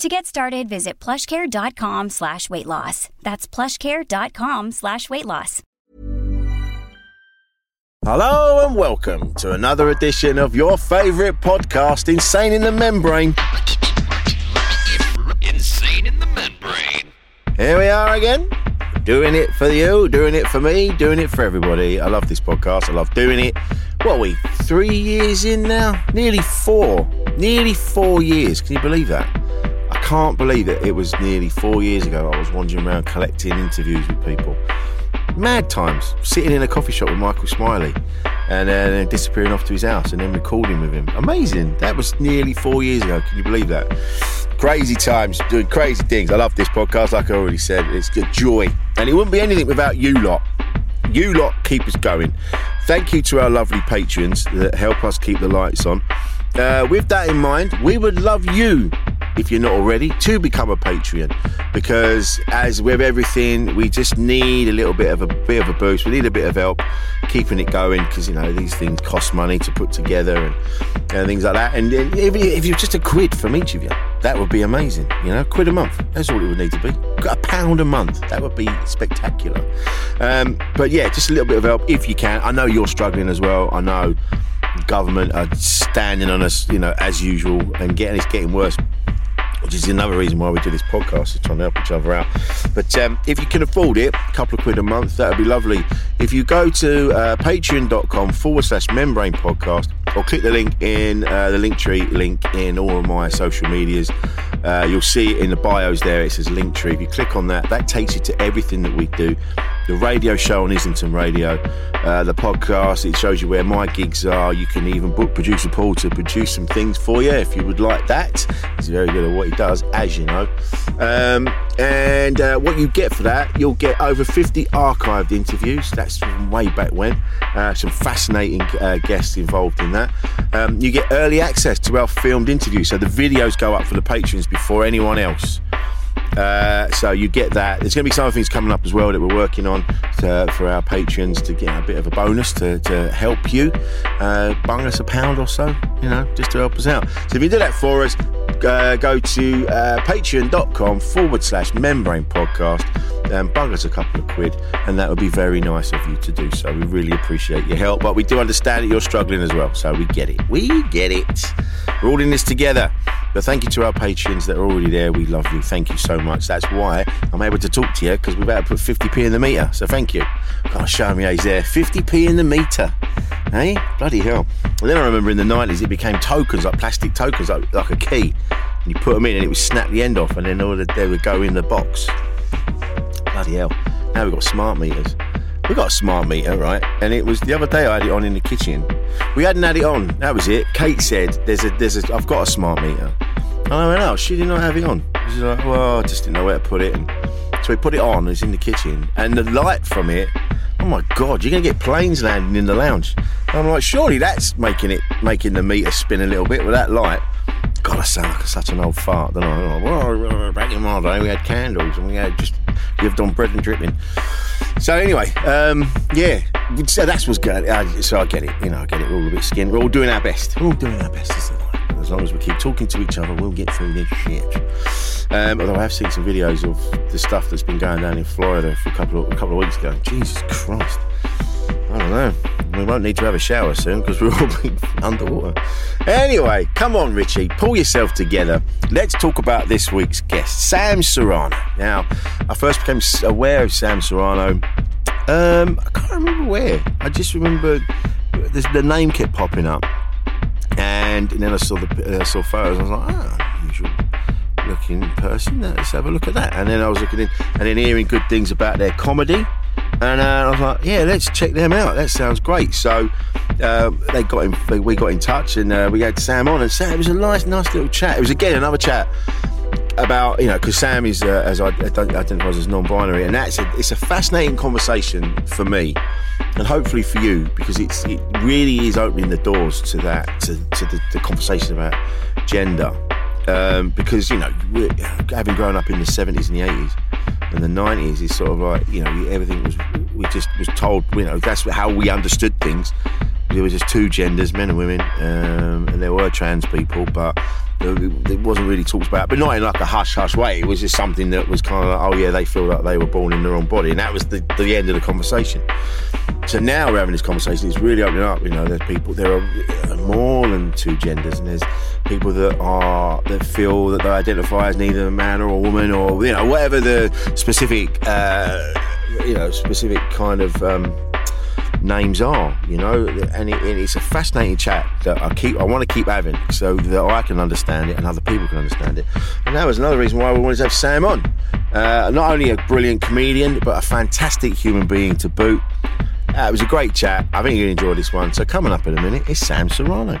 To get started, visit plushcare.com slash weight loss. That's plushcare.com slash weight loss. Hello and welcome to another edition of your favourite podcast, Insane in the Membrane. Insane in the membrane. Here we are again, doing it for you, doing it for me, doing it for everybody. I love this podcast. I love doing it. What are we, three years in now? Nearly four. Nearly four years. Can you believe that? Can't believe it. It was nearly four years ago I was wandering around collecting interviews with people. Mad times. Sitting in a coffee shop with Michael Smiley and uh, then disappearing off to his house and then recording with him. Amazing. That was nearly four years ago. Can you believe that? Crazy times, doing crazy things. I love this podcast, like I already said. It's good joy. And it wouldn't be anything without you lot. You lot keep us going. Thank you to our lovely patrons that help us keep the lights on. Uh, with that in mind, we would love you, if you're not already, to become a Patreon. Because as with everything, we just need a little bit of a bit of a boost. We need a bit of help keeping it going because you know these things cost money to put together and, and things like that. And if, if you're just a quid from each of you, that would be amazing. You know, a quid a month. That's all it would need to be. A pound a month. That would be spectacular. Um, but yeah, just a little bit of help if you can. I know you're struggling as well. I know government are standing on us, you know, as usual, and getting it's getting worse. Which is another reason why we do this podcast, is trying to help each other out. But um, if you can afford it, a couple of quid a month, that would be lovely. If you go to uh, patreon.com forward slash membrane podcast, or click the link in uh, the link tree link in all of my social medias, uh, you'll see it in the bios there. It says link tree. If you click on that, that takes you to everything that we do. The radio show on Islington Radio, uh, the podcast, it shows you where my gigs are. You can even book producer Paul to produce some things for you if you would like that. He's very good at what he does, as you know. Um, and uh, what you get for that, you'll get over 50 archived interviews. That's from way back when. Uh, some fascinating uh, guests involved in that. Um, you get early access to our filmed interviews, so the videos go up for the patrons before anyone else. Uh, so you get that. There's going to be some other things coming up as well that we're working on to, for our patrons to get a bit of a bonus to, to help you. Uh, bung us a pound or so, you know, just to help us out. So if you do that for us, uh, go to uh, patreon.com forward slash membrane podcast Um, and bung us a couple of quid, and that would be very nice of you to do so. We really appreciate your help, but we do understand that you're struggling as well, so we get it. We get it. We're all in this together. But thank you to our patrons that are already there. We love you. Thank you so much. That's why I'm able to talk to you because we've had to put 50p in the meter. So thank you. God, he's there. 50p in the meter. Hey, bloody hell. And then I remember in the 90s it became tokens, like plastic tokens, like, like a key. And you put them in and it would snap the end off and then all the, they would go in the box. Bloody hell. Now we've got smart meters. We got a smart meter, right? And it was the other day I had it on in the kitchen. We hadn't had it on. That was it. Kate said, "There's a, there's a, I've got a smart meter." And I went, "Oh, she did not have it on." She's like, "Well, I just didn't know where to put it." And so we put it on. It's in the kitchen, and the light from it. Oh my god, you're gonna get planes landing in the lounge. And I'm like, surely that's making it, making the meter spin a little bit with that light. God, I sound like such an old fart, don't I? Well, back in my day, we had candles and we had just lived done bread and dripping. So anyway, um, yeah, so that's what's good. Uh, so I get it, you know, I get it. We're all a bit skinned. We're all doing our best. We're all doing our best. As, as long as we keep talking to each other, we'll get through this shit. Um, although I have seen some videos of the stuff that's been going down in Florida for a couple of a couple of weeks ago. Jesus Christ. I don't know. We won't need to have a shower soon because we're all underwater. Anyway, come on, Richie, pull yourself together. Let's talk about this week's guest, Sam Serrano. Now, I first became aware of Sam Serrano. Um, I can't remember where. I just remember the name kept popping up, and, and then I saw the I saw photos. I was like, ah, usual looking person. Let's have a look at that. And then I was looking in, and then hearing good things about their comedy. And uh, I was like, yeah, let's check them out. That sounds great. So uh, they got in, we got in touch, and uh, we had Sam on. And Sam, it was a nice, nice little chat. It was again another chat about you know because Sam is uh, as I identifies as non-binary, and that's a, it's a fascinating conversation for me, and hopefully for you because it's it really is opening the doors to that to, to the, the conversation about gender um, because you know having grown up in the 70s and the 80s and the 90s is sort of like you know everything was we just was told you know that's how we understood things. There was just two genders men and women um, and there were trans people but it wasn't really talked about, but not in like a hush hush way. It was just something that was kind of like, oh yeah, they feel like they were born in their own body, and that was the, the end of the conversation. So now we're having this conversation. It's really opening up. You know, there's people. There are more than two genders, and there's people that are that feel that they identify as neither a man or a woman, or you know, whatever the specific, uh, you know, specific kind of. Um, names are, you know, and, it, it's a fascinating chat that I keep, I want to keep having so that I can understand it and other people can understand it. And that was another reason why we wanted to have Sam on. Uh, not only a brilliant comedian, but a fantastic human being to boot. Uh, it was a great chat. I think you enjoyed this one. So coming up in a minute is Sam Serrano.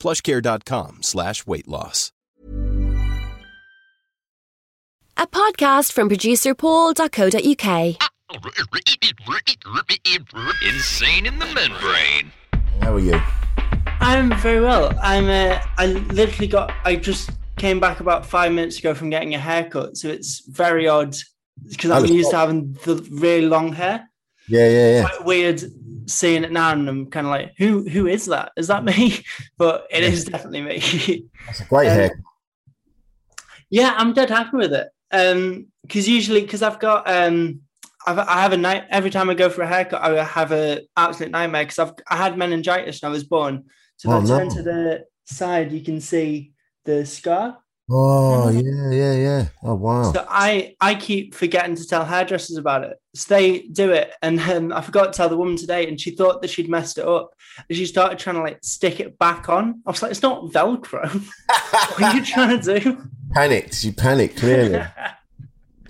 plushcare.com slash weight loss. A podcast from producer paul.co.uk. Insane in the membrane. How are you? I'm very well. I'm. Uh, I literally got. I just came back about five minutes ago from getting a haircut, so it's very odd because I'm used to having the really long hair. Yeah, yeah, yeah. Quite weird seeing it now, and I'm kind of like, who who is that? Is that me? But it is definitely me. That's a great um, hair. Yeah, I'm dead happy with it. Um, because usually, because I've got um, I've, I have a night every time I go for a haircut, I have a absolute nightmare because I've I had meningitis when I was born. So if oh, I turn no. to the side, you can see the scar. Oh yeah, yeah, yeah. Oh wow. So I I keep forgetting to tell hairdressers about it. So they do it, and um, I forgot to tell the woman today, and she thought that she'd messed it up, and she started trying to like stick it back on. I was like, it's not Velcro. what are you trying to do? Panicked. She panicked clearly.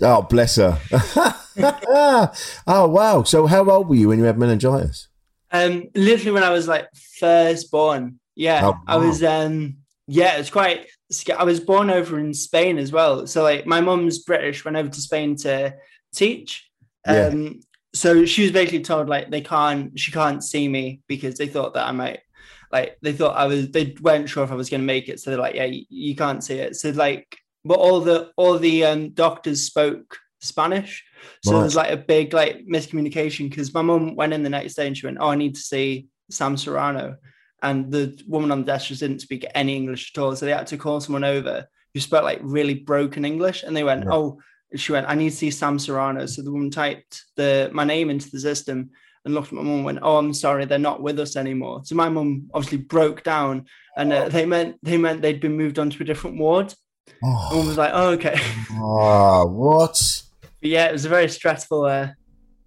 oh bless her. oh wow. So how old were you when you had meningitis? Um, literally when I was like first born. Yeah, oh, wow. I was um yeah, it's quite. I was born over in Spain as well, so like my mum's British. Went over to Spain to teach. Yeah. Um, so she was basically told like they can't, she can't see me because they thought that I might, like they thought I was, they weren't sure if I was going to make it. So they're like, yeah, you, you, can't see it. So like, but all the all the um, doctors spoke Spanish, so right. there was like a big like miscommunication because my mum went in the next day and she went, oh, I need to see Sam Serrano and the woman on the desk just didn't speak any English at all. So they had to call someone over who spoke like really broken English, and they went, yeah. "Oh," she went, "I need to see Sam Serrano." So the woman typed the my name into the system and looked at my mum and went, "Oh, I'm sorry, they're not with us anymore." So my mum obviously broke down, and uh, they meant they meant they'd been moved on to a different ward. Oh. And was like, oh, okay. Oh, what? But yeah, it was a very stressful, uh,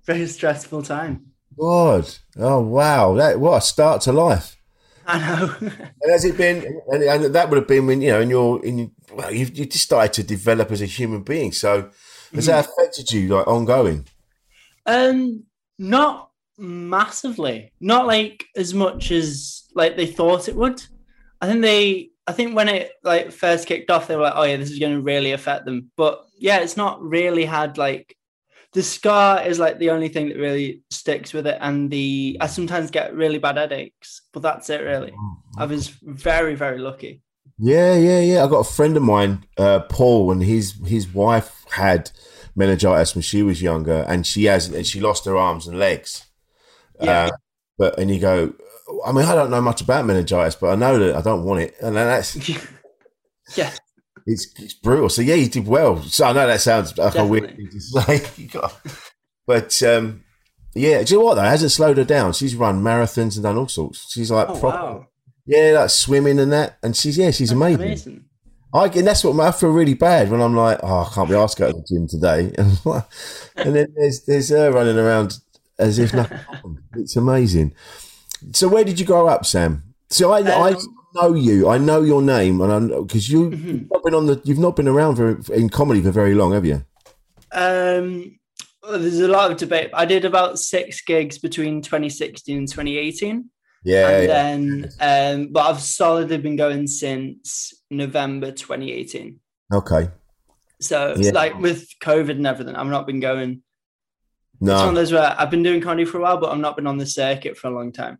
very stressful time. God. Oh, wow. That What a start to life. I know. and has it been, and, and, that would have been when, you know, in your, in, well, you've, you just started to develop as a human being. So has mm-hmm. that affected you like ongoing? Um, not massively. Not like as much as like they thought it would. I think they I think when it like first kicked off, they were like, "Oh yeah, this is going to really affect them." But yeah, it's not really had like the scar is like the only thing that really sticks with it, and the I sometimes get really bad headaches, but that's it really. Oh, I was very very lucky. Yeah, yeah, yeah. I got a friend of mine, uh, Paul, and his his wife had meningitis when she was younger, and she has and she lost her arms and legs. Yeah. Uh, but and you go, I mean, I don't know much about meningitis, but I know that I don't want it, and that's yeah, it's, it's brutal. So yeah, you did well. So I know that sounds like Definitely. a weird thing to say, but um, yeah, do you know what though? It hasn't slowed her down. She's run marathons and done all sorts. She's like, oh, proper, wow. yeah, like swimming and that, and she's yeah, she's amazing. amazing. I and that's what I feel really bad when I'm like, oh, I can't be asked to go to the gym today, and then there's there's her running around as if nothing happened. It's amazing. So where did you grow up, Sam? So I, um, I know you. I know your name, and because you, mm-hmm. you've not been on the, you've not been around for, in comedy for very long, have you? Um, well, there's a lot of debate. I did about six gigs between 2016 and 2018. Yeah, and yeah. then, um, but I've solidly been going since November 2018. Okay. So yeah. like with COVID and everything, I've not been going. No. It's one of those where I've been doing comedy for a while, but I've not been on the circuit for a long time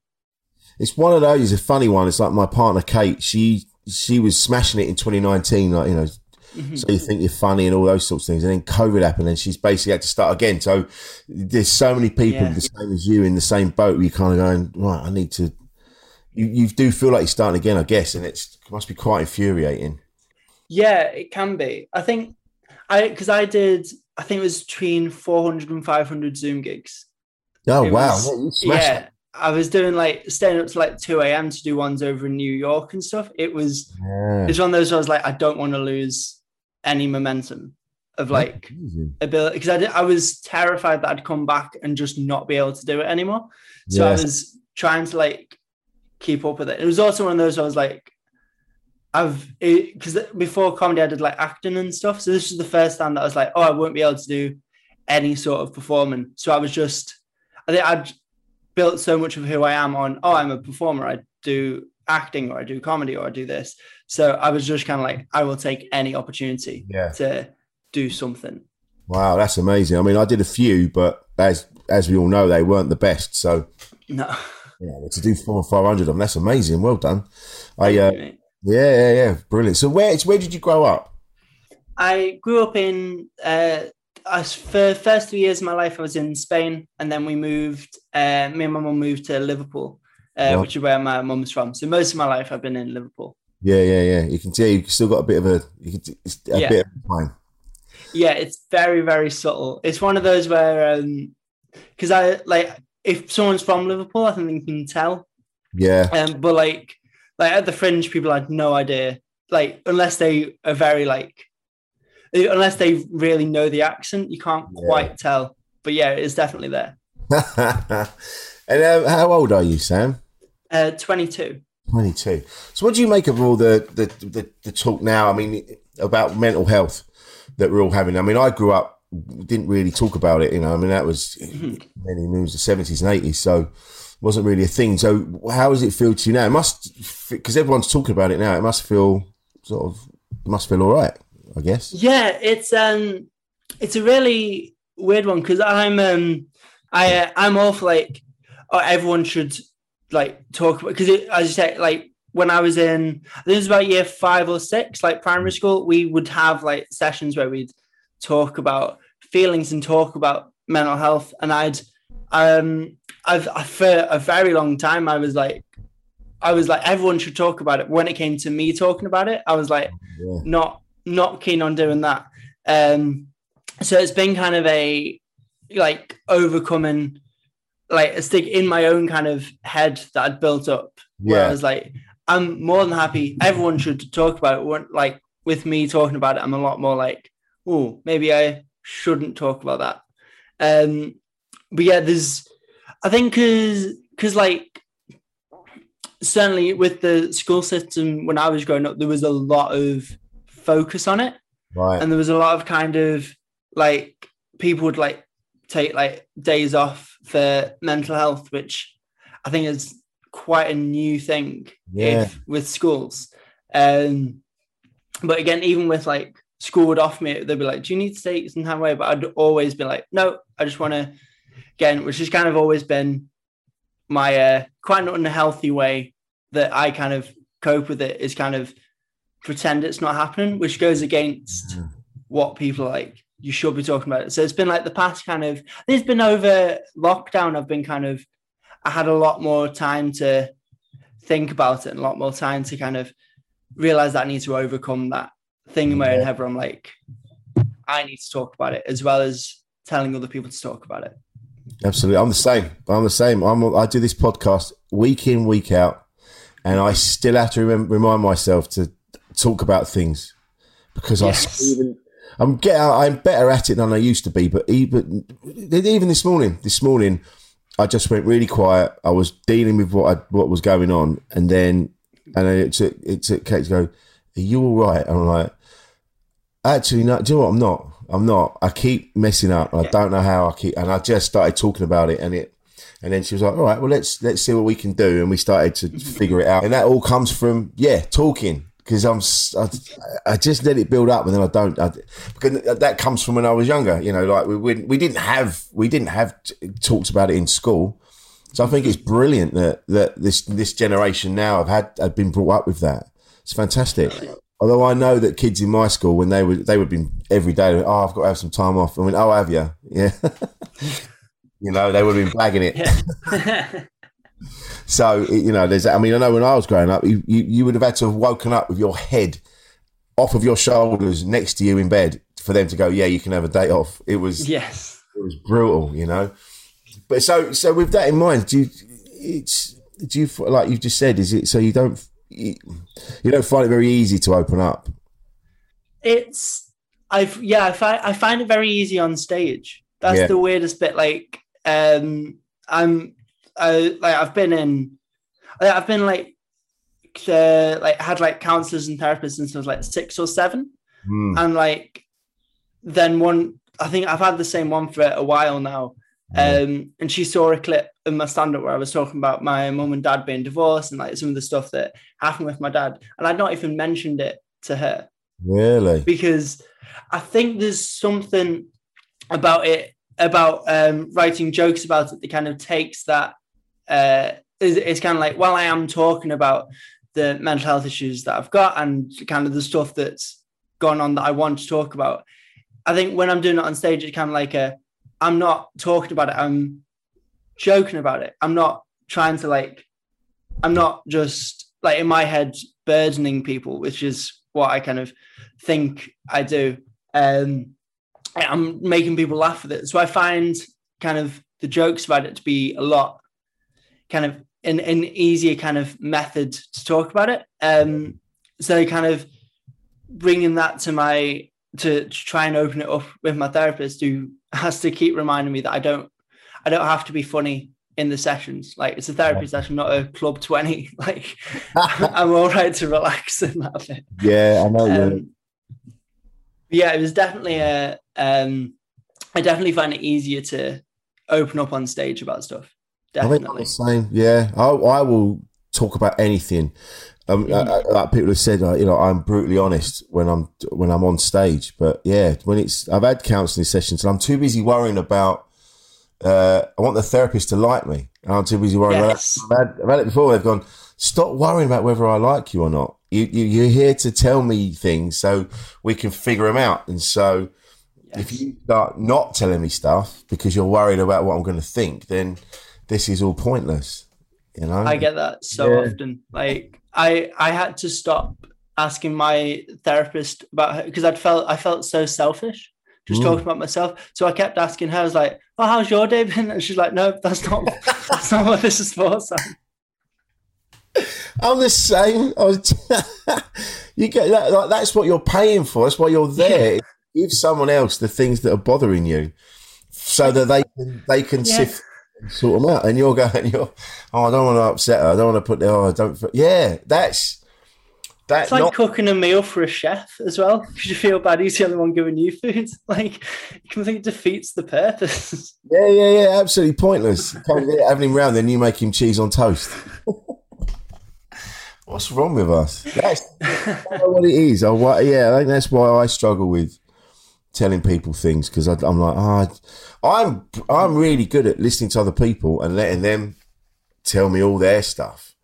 it's one of those. It's a funny one. It's like my partner Kate. She she was smashing it in 2019. Like you know, mm-hmm. so you think you're funny and all those sorts of things. And then COVID happened, and she's basically had to start again. So there's so many people yeah. the same as you in the same boat. You kind of going right. I need to. You you do feel like you're starting again, I guess, and it's, it must be quite infuriating. Yeah, it can be. I think I because I did. I think it was between 400 and 500 Zoom gigs. Oh it wow! Was, yeah, I was doing like staying up to like 2 a.m. to do ones over in New York and stuff. It was yeah. it's one of those I was like, I don't want to lose any momentum of like ability because I did, I was terrified that I'd come back and just not be able to do it anymore. So yes. I was trying to like keep up with it. It was also one of those I was like, I've because before comedy I did like acting and stuff. So this was the first time that I was like, oh, I won't be able to do any sort of performing. So I was just, I think I'd built so much of who I am on, oh, I'm a performer. I do acting or I do comedy or I do this. So I was just kind of like, I will take any opportunity yeah. to do something. Wow, that's amazing. I mean, I did a few, but as as we all know, they weren't the best. So no, yeah, to do four or five hundred of them, that's amazing. Well done. I uh, yeah, yeah, yeah, brilliant. So where where did you grow up? I grew up in uh, I, for the first three years of my life, I was in Spain, and then we moved. Uh, me and my mum moved to Liverpool, uh, which is where my mum's from. So most of my life, I've been in Liverpool. Yeah, yeah, yeah. You can see you still got a bit of a, a yeah. bit of time. Yeah, it's very, very subtle. It's one of those where, because um, I like, if someone's from Liverpool, I think they can tell. Yeah. Um, but like, like at the fringe, people had no idea. Like, unless they are very like unless they really know the accent, you can't yeah. quite tell. But yeah, it's definitely there. and uh, how old are you, Sam? Uh, 22. 22. So, what do you make of all the, the, the, the talk now? I mean, about mental health that we're all having. I mean, I grew up, didn't really talk about it, you know. I mean, that was mm-hmm. many moves, the 70s and 80s. So, wasn't really a thing. So, how does it feel to you now? It must, because everyone's talking about it now, it must feel sort of, must feel all right. I guess. Yeah, it's um, it's a really weird one because I'm um, I uh, I'm all for like, oh, everyone should like talk about because as you said, like when I was in, I think it was about year five or six, like primary school, we would have like sessions where we'd talk about feelings and talk about mental health, and I'd um, I've I, for a very long time I was like I was like, everyone should talk about it. When it came to me talking about it, I was like, yeah. not not keen on doing that. Um, so it's been kind of a like overcoming like a stick in my own kind of head that I'd built up. Yeah. Where I was like, I'm more than happy. Everyone should talk about it. Like with me talking about it, I'm a lot more like, oh, maybe I shouldn't talk about that. Um, but yeah, there's, I think, because because like certainly with the school system when I was growing up, there was a lot of focus on it, right? And there was a lot of kind of like people would like take like days off for mental health, which I think is quite a new thing yeah. if, with schools. Um, but again, even with like school would offer me, they'd be like, "Do you need to take some time away?" But I'd always be like, "No, I just want to." Again, which has kind of always been my uh, quite an unhealthy way that I kind of cope with it is kind of pretend it's not happening, which goes against mm-hmm. what people like. You should be talking about it. So it's been like the past kind of. There's been over lockdown. I've been kind of. I had a lot more time to think about it and a lot more time to kind of realize that I need to overcome that thing in my own head where I'm like, I need to talk about it as well as telling other people to talk about it. Absolutely. I'm the same. I'm the same. I'm, I do this podcast week in, week out, and I still have to remember, remind myself to talk about things because yes. I even, I'm get I'm better at it than I used to be. But even even this morning, this morning, I just went really quiet. I was dealing with what I, what was going on, and then and then it took it took Kate to go, "Are you all right?" And I'm like, "Actually, no. Do you know what? I'm not. I'm not. I keep messing up. I don't know how I keep." And I just started talking about it, and it, and then she was like, "All right, well, let's let's see what we can do." And we started to figure it out, and that all comes from yeah, talking because I'm I, I, just let it build up and then I don't I, because that comes from when I was younger you know like we we, we didn't have we didn't have t- talked about it in school so I think it's brilliant that that this this generation now have had have been brought up with that. It's fantastic. Although I know that kids in my school, when they would they would be every day, oh, I've got to have some time off. I mean, oh, have you? Yeah. you know, they would have been blagging it. Yeah. so you know, there's. I mean, I know when I was growing up, you, you you would have had to have woken up with your head off of your shoulders next to you in bed for them to go, yeah, you can have a day off. It was yes, it was brutal, you know. But so so with that in mind, do you it's do you like you just said? Is it so you don't you, don't find it very easy to open up? It's I've yeah I find I find it very easy on stage. That's yeah. the weirdest bit. Like um I'm I like I've been in I've been like uh, like had like counselors and therapists since I was like six or seven, mm. and like then one I think I've had the same one for a while now, um, and she saw a clip in my stand up where I was talking about my mum and dad being divorced and like some of the stuff that happened with my dad. And I'd not even mentioned it to her. Really? Because I think there's something about it, about um, writing jokes about it that kind of takes that. Uh, it's, it's kind of like, while I am talking about the mental health issues that I've got and kind of the stuff that's gone on that I want to talk about. I think when I'm doing it on stage, it's kind of like a, I'm not talking about it. I'm joking about it. I'm not trying to like, I'm not just like in my head burdening people, which is what I kind of think I do. Um, I'm making people laugh with it. So I find kind of the jokes about it to be a lot kind of an, an easier kind of method to talk about it. Um, so kind of bringing that to my to, to try and open it up with my therapist who has to keep reminding me that I don't I don't have to be funny in the sessions. Like it's a therapy session, not a club 20. Like I'm all right to relax in that bit. Yeah, I know. Um, yeah, it was definitely a um I definitely find it easier to open up on stage about stuff. Definitely. the same. Yeah. I, I will talk about anything. Um, mm. I, like people have said, uh, you know, I'm brutally honest when I'm when I'm on stage. But yeah, when it's I've had counselling sessions and I'm too busy worrying about. Uh, I want the therapist to like me, and I'm too busy worrying yes. about. I've had, I've had it before. They've gone, stop worrying about whether I like you or not. You, you you're here to tell me things so we can figure them out. And so, yes. if you start not telling me stuff because you're worried about what I'm going to think, then this is all pointless. You know, I get that so yeah. often. Like I I had to stop asking my therapist about her because I'd felt I felt so selfish just mm. talking about myself. So I kept asking her, I was like, Oh, how's your day been? And she's like, No, that's not that's not what this is for, son. I'm the same. I was you get that. Like, that's what you're paying for. That's why you're there. Give someone else the things that are bothering you, so that they can they can yeah. sift sort them out. And you're going, you're, oh, I don't want to upset her. I don't want to put the, oh, I don't. Yeah, that's that's like not... cooking a meal for a chef as well because you feel bad he's the only one giving you food. Like, you completely defeats the purpose. Yeah, yeah, yeah. Absolutely pointless. having him round, then you make him cheese on toast. What's wrong with us? That's, what it is. I, yeah, I think that's why I struggle with telling people things because I'm like, oh, I'm I'm really good at listening to other people and letting them tell me all their stuff,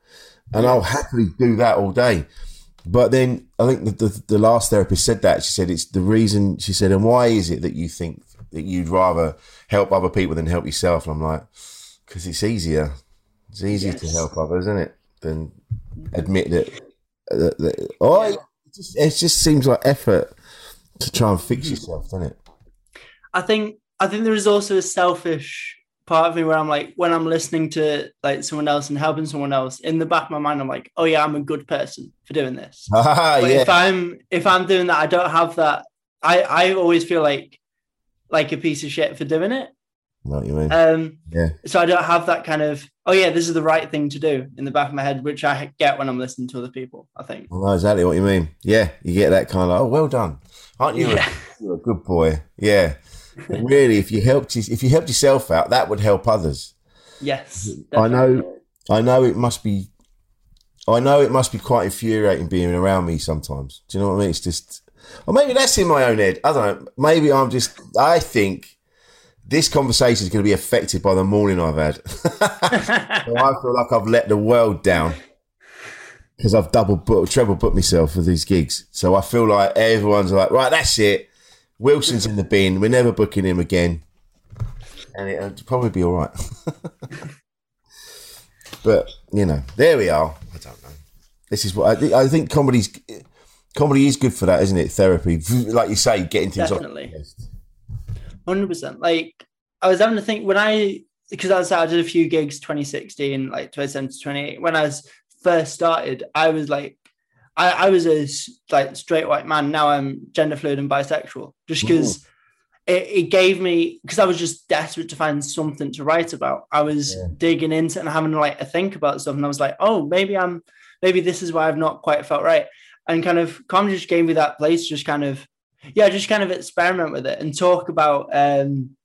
and I'll happily do that all day. But then I think the, the, the last therapist said that she said it's the reason she said, and why is it that you think that you'd rather help other people than help yourself? And I'm like, because it's easier. It's easier yes. to help others, isn't it, than admit that. that, that oh, it just, it just seems like effort to try and fix yourself, doesn't it? I think I think there is also a selfish part of me where I'm like, when I'm listening to like someone else and helping someone else, in the back of my mind, I'm like, oh yeah, I'm a good person for doing this. Ah, yeah. if I'm if I'm doing that, I don't have that. I I always feel like like a piece of shit for doing it. what you mean? Um, yeah. So I don't have that kind of oh yeah, this is the right thing to do in the back of my head, which I get when I'm listening to other people. I think. Know exactly what you mean. Yeah, you get that kind of oh, well done, aren't you? Yeah. A, you're a good boy. Yeah really, if you helped if you helped yourself out, that would help others. Yes, definitely. I know. I know it must be. I know it must be quite infuriating being around me sometimes. Do you know what I mean? It's just, or maybe that's in my own head. I don't know. Maybe I'm just. I think this conversation is going to be affected by the morning I've had. so I feel like I've let the world down because I've double booked, treble booked myself for these gigs. So I feel like everyone's like, right, that's it. Wilson's in the bin. We're never booking him again, and it'll probably be all right. but you know, there we are. I don't know. This is what I think. I think comedy's comedy is good for that, isn't it? Therapy, like you say, getting things definitely, hundred percent. Like I was having to think when I because I was I did a few gigs 2016, like 2017 28. When I was first started, I was like I, I was a like straight white man. Now I'm gender fluid and bisexual, just because it, it, gave me because I was just desperate to find something to write about. I was yeah. digging into and having like a think about stuff, and I was like, oh, maybe I'm maybe this is why I've not quite felt right. And kind of comedy just gave me that place, just kind of yeah, just kind of experiment with it and talk about um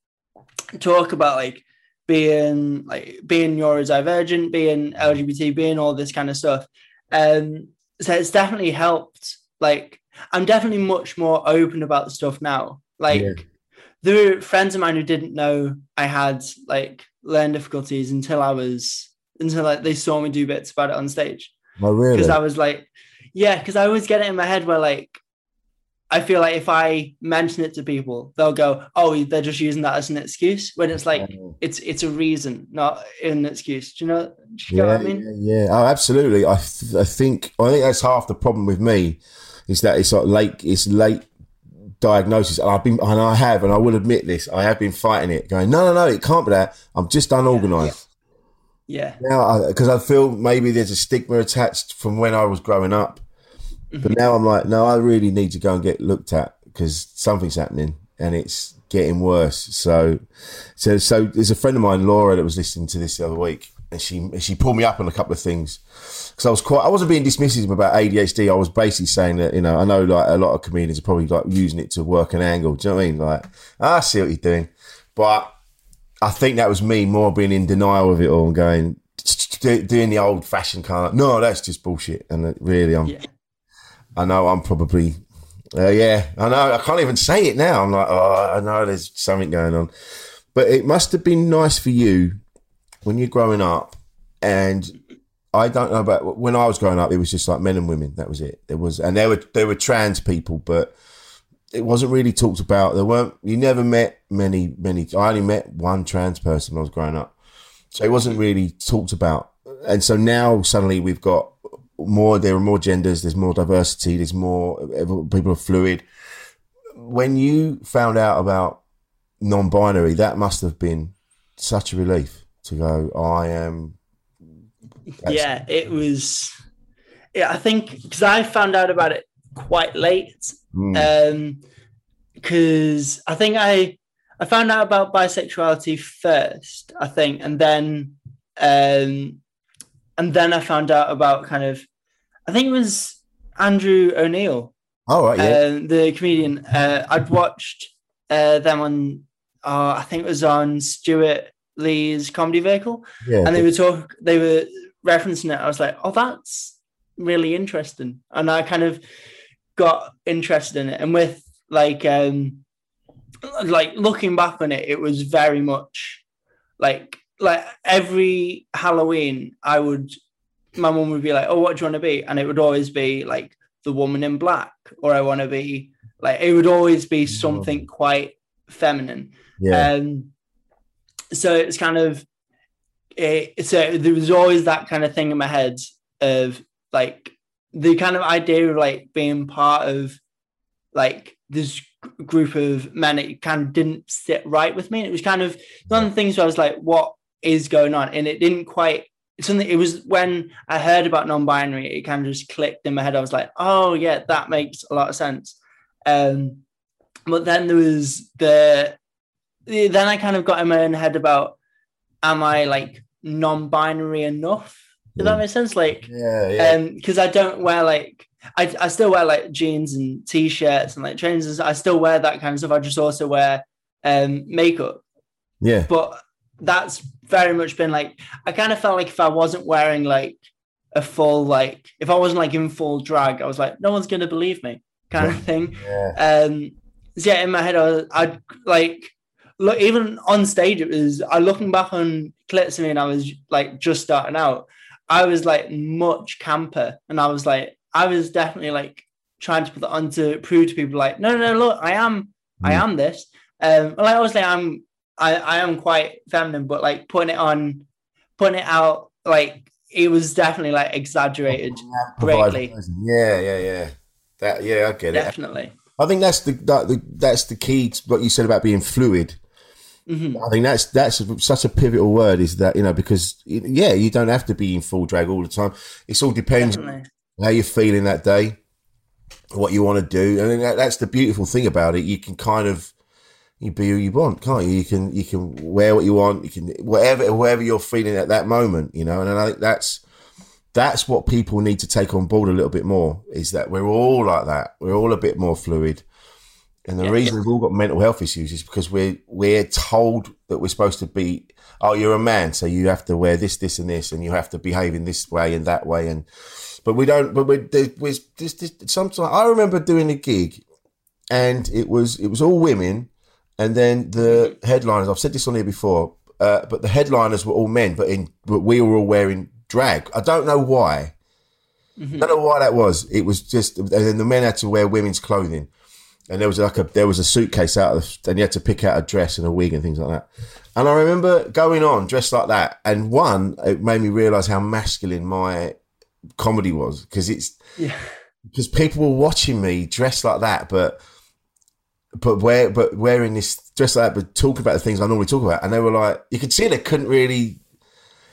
talk about like being like being neurodivergent, being LGBT, being all this kind of stuff. Um, so it's definitely helped. Like I'm definitely much more open about the stuff now. Like yeah. there were friends of mine who didn't know I had like learning difficulties until I was until like they saw me do bits about it on stage. Oh really? Because I was like, yeah, because I always get it in my head where like I feel like if I mention it to people, they'll go, "Oh, they're just using that as an excuse." When it's like it's it's a reason, not an excuse. Do you know? Do you yeah, I mean? Yeah, yeah, oh, absolutely. I th- I think I think that's half the problem with me is that it's like late. It's late diagnosis, and I've been and I have, and I will admit this. I have been fighting it, going, "No, no, no, it can't be that. I'm just unorganized." Yeah. yeah. Now, because I, I feel maybe there's a stigma attached from when I was growing up but now I'm like, no, I really need to go and get looked at because something's happening and it's getting worse. So, so, so there's a friend of mine, Laura, that was listening to this the other week, and she she pulled me up on a couple of things because I was quite, I wasn't being dismissive about ADHD. I was basically saying that you know, I know like a lot of comedians are probably like using it to work an angle. Do you know what I mean? Like, ah, I see what you're doing, but I think that was me more being in denial of it all and going doing the old fashioned kind of no, that's just bullshit. And uh, really, I'm. Yeah I know I'm probably, uh, yeah, I know. I can't even say it now. I'm like, oh, I know there's something going on. But it must have been nice for you when you're growing up. And I don't know about when I was growing up, it was just like men and women. That was it. There was, and there were, there were trans people, but it wasn't really talked about. There weren't, you never met many, many, I only met one trans person when I was growing up. So it wasn't really talked about. And so now suddenly we've got more there are more genders there's more diversity there's more people are fluid when you found out about non-binary that must have been such a relief to go i am yeah it was yeah i think because i found out about it quite late. Mm. Um, because I think I I found out about bisexuality first, I think, and then um, and then I found out about kind of I think it was Andrew O'Neill. Oh right, yeah, uh, the comedian. Uh, I'd watched uh, them on. Uh, I think it was on Stewart Lee's comedy vehicle, yeah, and they were talk. They were referencing it. I was like, oh, that's really interesting, and I kind of got interested in it. And with like um like looking back on it, it was very much like like every Halloween I would my mum would be like, Oh, what do you want to be? And it would always be like the woman in black, or I want to be like it would always be something quite feminine. Yeah. Um so it's kind of it, so there was always that kind of thing in my head of like the kind of idea of like being part of like this group of men it kind of didn't sit right with me and it was kind of one of the things where i was like what is going on and it didn't quite something it was when i heard about non-binary it kind of just clicked in my head i was like oh yeah that makes a lot of sense um but then there was the then i kind of got in my own head about am i like non-binary enough does that make sense like yeah, yeah. um because i don't wear like I, I still wear like jeans and t-shirts and like trainers. I still wear that kind of stuff. I just also wear um, makeup. Yeah. But that's very much been like I kind of felt like if I wasn't wearing like a full like if I wasn't like in full drag, I was like, no one's gonna believe me, kind of thing. Yeah. Um so yeah, in my head I was I'd like look even on stage it was I looking back on clips of me and I was like just starting out. I was like much camper and I was like I was definitely like trying to put that on to prove to people like, no, no, no look, I am, mm. I am this. Um, like obviously I'm, I, I am quite feminine, but like putting it on, putting it out, like it was definitely like exaggerated greatly. Yeah, yeah, yeah. That, yeah, I get definitely. it. Definitely. I think that's the, that, the that's the key. To what you said about being fluid. Mm-hmm. I think that's that's such a pivotal word. Is that you know because yeah, you don't have to be in full drag all the time. It's all depends how you're feeling that day, what you want to do, and that, that's the beautiful thing about it. You can kind of you be who you want, can't you? You can you can wear what you want. You can whatever whatever you're feeling at that moment, you know. And I think that's that's what people need to take on board a little bit more. Is that we're all like that. We're all a bit more fluid. And the yeah, reason yeah. we've all got mental health issues is because we're we're told that we're supposed to be. Oh, you're a man, so you have to wear this, this, and this, and you have to behave in this way and that way, and but we don't. But we there's this, this, sometimes I remember doing a gig, and it was it was all women, and then the headliners. I've said this on here before, uh, but the headliners were all men, but in but we were all wearing drag. I don't know why. Mm-hmm. I don't know why that was. It was just, and then the men had to wear women's clothing, and there was like a there was a suitcase out of, and you had to pick out a dress and a wig and things like that. And I remember going on dressed like that, and one, it made me realise how masculine my comedy was because it's yeah because people were watching me dressed like that, but but wear but wearing this dress like that, but talking about the things I normally talk about, and they were like, you could see they couldn't really.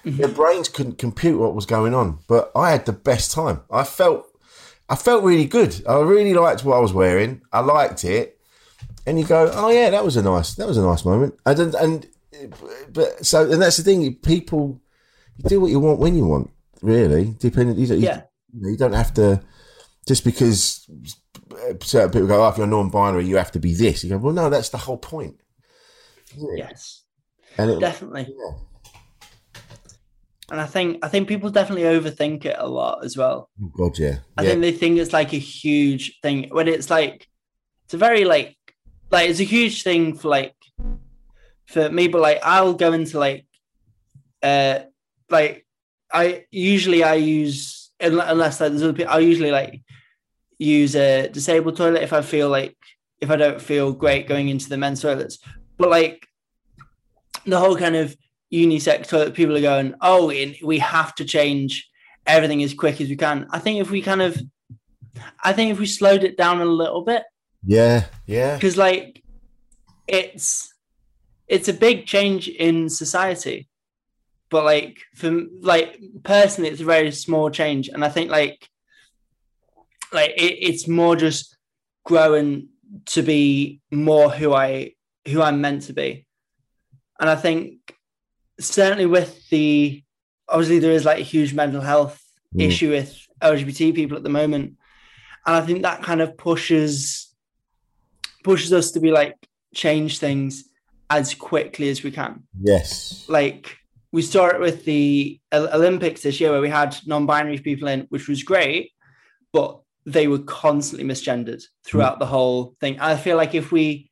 Mm-hmm. Their brains couldn't compute what was going on, but I had the best time. I felt, I felt really good. I really liked what I was wearing. I liked it, and you go, "Oh yeah, that was a nice, that was a nice moment." And and, but so, and that's the thing. People, you do what you want when you want really. Depending, you, yeah. you, you don't have to just because certain people go, oh, if you're non-binary, you have to be this. You go, well, no, that's the whole point. Yes, and it, definitely. Yeah. And I think I think people definitely overthink it a lot as well. Oh God, yeah. I yeah. think they think it's like a huge thing when it's like it's a very like like it's a huge thing for like for me, but like I'll go into like uh like I usually I use unless like, there's other people. I usually like use a disabled toilet if I feel like if I don't feel great going into the men's toilets. But like the whole kind of unisex toilet, people are going, oh, we have to change everything as quick as we can. I think if we kind of, I think if we slowed it down a little bit. Yeah, yeah. Because like it's it's a big change in society but like for like personally it's a very small change and i think like like it, it's more just growing to be more who I who I'm meant to be. And I think certainly with the obviously there is like a huge mental health mm. issue with LGBT people at the moment. And I think that kind of pushes pushes us to be like change things as quickly as we can. Yes. Like we started with the Olympics this year where we had non-binary people in, which was great, but they were constantly misgendered throughout the whole thing. I feel like if we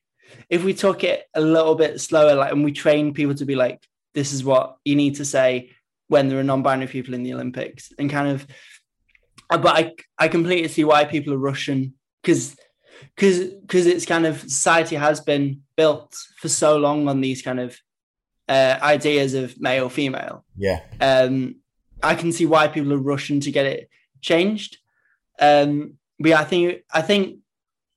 if we took it a little bit slower, like and we train people to be like, this is what you need to say when there are non-binary people in the Olympics, and kind of, but I I completely see why people are rushing because because because it's kind of society has been built for so long on these kind of uh, ideas of male female. Yeah. Um, I can see why people are rushing to get it changed. Um, but yeah, I think I think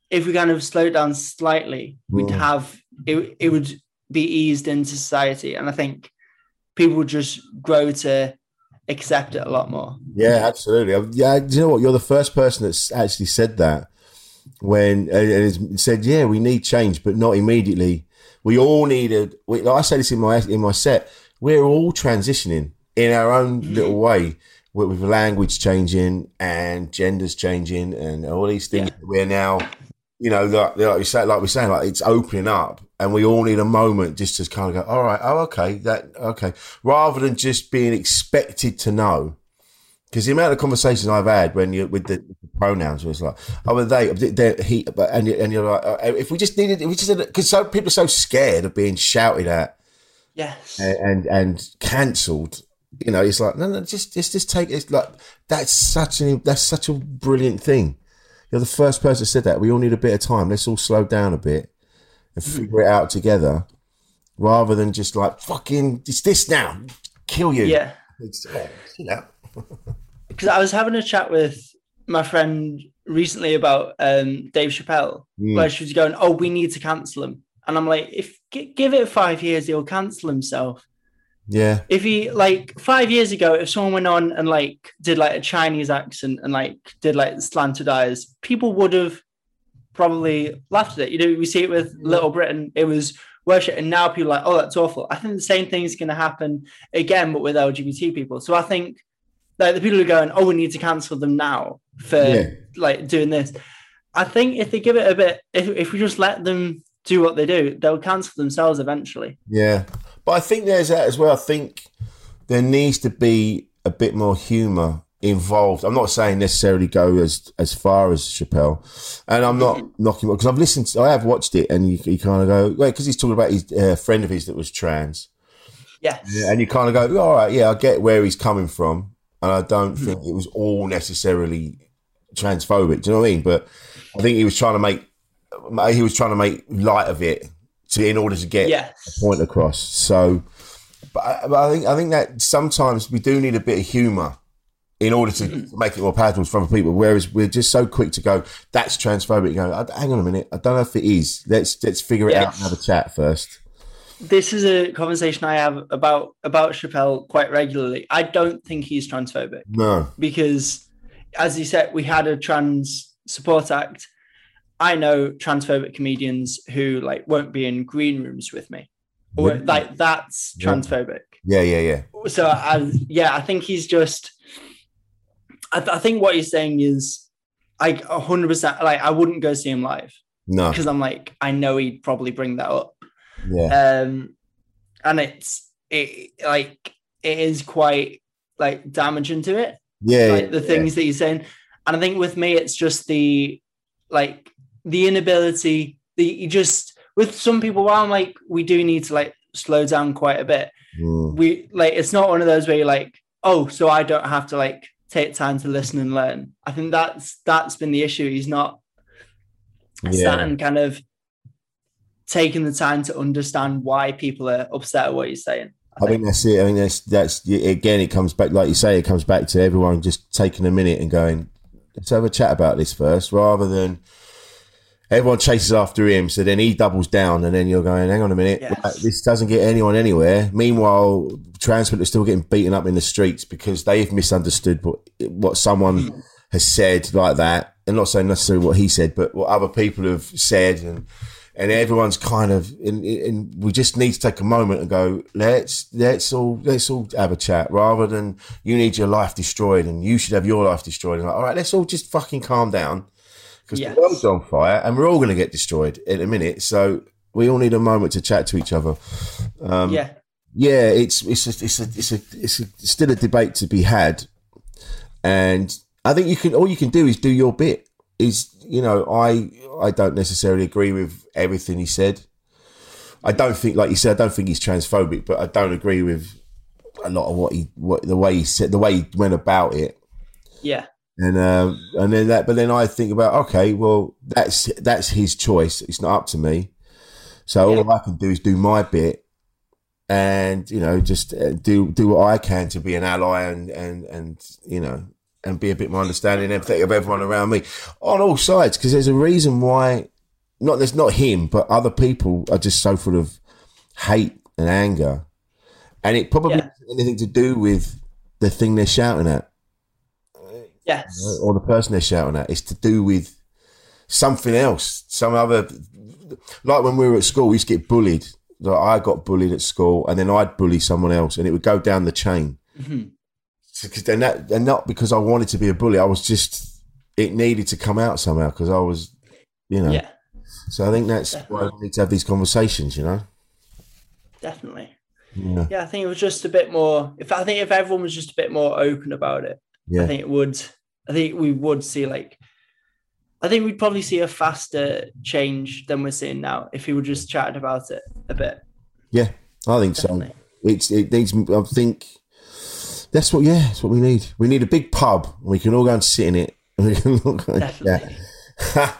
if we kind of slow down slightly, we'd mm. have it. It would be eased into society, and I think people would just grow to accept it a lot more. Yeah, absolutely. Yeah, you know what? You're the first person that's actually said that when and said, "Yeah, we need change, but not immediately. We all needed." We, like I say this in my in my set. We're all transitioning in our own little way with, with language changing and genders changing and all these things. Yeah. We're now, you know, like, like we say, like we're saying, like it's opening up, and we all need a moment just to kind of go, "All right, oh, okay, that okay," rather than just being expected to know because the amount of conversations I've had when you with the pronouns was like, oh, well, they, they he, but and and you're like, uh, if we just needed, if we just because so people are so scared of being shouted at, yes, and and, and cancelled. You know, it's like no, no, just just just take it. Like that's such an that's such a brilliant thing. You're the first person that said that. We all need a bit of time. Let's all slow down a bit and mm. figure it out together, rather than just like fucking it's this now, kill you. Yeah, it's, you know. because I was having a chat with my friend recently about um, Dave Chappelle, mm. where she was going, "Oh, we need to cancel him," and I'm like, "If give it five years, he'll cancel himself." Yeah. If he like five years ago, if someone went on and like did like a Chinese accent and like did like slanted eyes, people would have probably laughed at it. You know, we see it with Little Britain. It was worship, and now people are like, "Oh, that's awful." I think the same thing is going to happen again, but with LGBT people. So I think like the people who are going, oh, we need to cancel them now for yeah. like doing this. I think if they give it a bit, if if we just let them do what they do, they'll cancel themselves eventually. Yeah, but I think there's that as well. I think there needs to be a bit more humour involved. I'm not saying necessarily go as as far as Chappelle, and I'm not mm-hmm. knocking because I've listened. To, I have watched it, and you, you kind of go wait because he's talking about his uh, friend of his that was trans. Yes, and you kind of go, all right, yeah, I get where he's coming from and I don't think it was all necessarily transphobic. Do you know what I mean? But I think he was trying to make he was trying to make light of it to in order to get yes. a point across. So, but I, but I, think I think that sometimes we do need a bit of humour in order to mm-hmm. make it more palatable for other people. Whereas we're just so quick to go, that's transphobic. You go, hang on a minute, I don't know if it is. Let's let's figure it yes. out and have a chat first this is a conversation I have about about Chappelle quite regularly. I don't think he's transphobic. No, because as he said, we had a trans support act. I know transphobic comedians who like won't be in green rooms with me, or really? like that's transphobic. Yeah, yeah, yeah. So, I, yeah, I think he's just. I, th- I think what he's saying is, like hundred percent. Like, I wouldn't go see him live. No, because I'm like, I know he'd probably bring that up. Yeah. Um, and it's it like it is quite like damaging to it. Yeah. Like the yeah. things that he's saying. And I think with me, it's just the like the inability the you just with some people while I'm like, we do need to like slow down quite a bit. Mm. We like it's not one of those where you're like, oh, so I don't have to like take time to listen and learn. I think that's that's been the issue. He's not yeah. and kind of taking the time to understand why people are upset at what you're saying. I, I think. think that's it. I mean, that's that's again. It comes back, like you say, it comes back to everyone just taking a minute and going, "Let's have a chat about this first, rather than everyone chases after him. So then he doubles down, and then you're going, "Hang on a minute, yes. this doesn't get anyone anywhere." Meanwhile, trans people are still getting beaten up in the streets because they've misunderstood what what someone has said like that, and not saying necessarily what he said, but what other people have said, and and everyone's kind of, and, we just need to take a moment and go, let's let's all let's all have a chat, rather than you need your life destroyed and you should have your life destroyed. And like, all right, let's all just fucking calm down because yes. the world's on fire and we're all going to get destroyed in a minute. So we all need a moment to chat to each other. Um, yeah, yeah, it's it's a, it's a, it's a, it's a, still a debate to be had, and I think you can all you can do is do your bit. Is you know I I don't necessarily agree with everything he said. I don't think, like you said, I don't think he's transphobic, but I don't agree with a lot of what he what the way he said the way he went about it. Yeah. And um, and then that, but then I think about okay, well that's that's his choice. It's not up to me. So yeah. all I can do is do my bit, and you know just uh, do do what I can to be an ally and and and you know and be a bit more understanding and empathetic of everyone around me on all sides because there's a reason why not there's not him but other people are just so full of hate and anger and it probably yeah. anything to do with the thing they're shouting at yes or the person they're shouting at it's to do with something else some other like when we were at school we used to get bullied like I got bullied at school and then I'd bully someone else and it would go down the chain mm-hmm because that and not because I wanted to be a bully. I was just it needed to come out somehow because I was, you know. Yeah. So I think that's Definitely. why we need to have these conversations. You know. Definitely. Yeah. yeah, I think it was just a bit more. If I think if everyone was just a bit more open about it, yeah. I think it would. I think we would see like. I think we'd probably see a faster change than we're seeing now if we were just chatting about it a bit. Yeah, I think Definitely. so. It's it needs. I think that's what, yeah, that's what we need. We need a big pub. We can all go and sit in it. We can all Definitely. Yeah.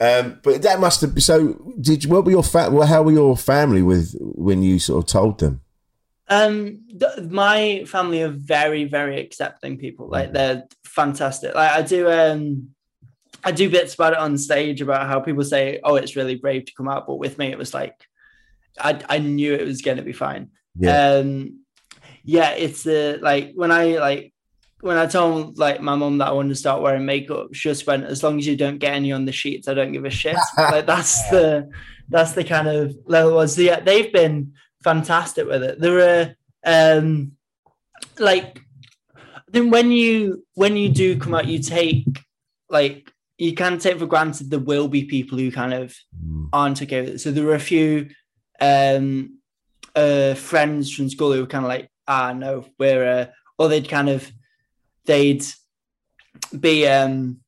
um, but that must have. Been so, did what were your fa- well, How were your family with when you sort of told them? Um, th- my family are very, very accepting people. Like they're fantastic. Like I do, um, I do bits about it on stage about how people say, "Oh, it's really brave to come out," but with me, it was like I, I knew it was going to be fine. Yeah. Um, yeah, it's uh, like when I like when I told like my mom that I wanted to start wearing makeup, she just went, as long as you don't get any on the sheets, I don't give a shit. like that's the that's the kind of level was. So, yeah, they've been fantastic with it. There are um like then when you when you do come out, you take like you can take for granted there will be people who kind of mm. aren't okay with it. So there were a few um uh friends from school who were kind of like ah no we're uh, or they'd kind of they'd be um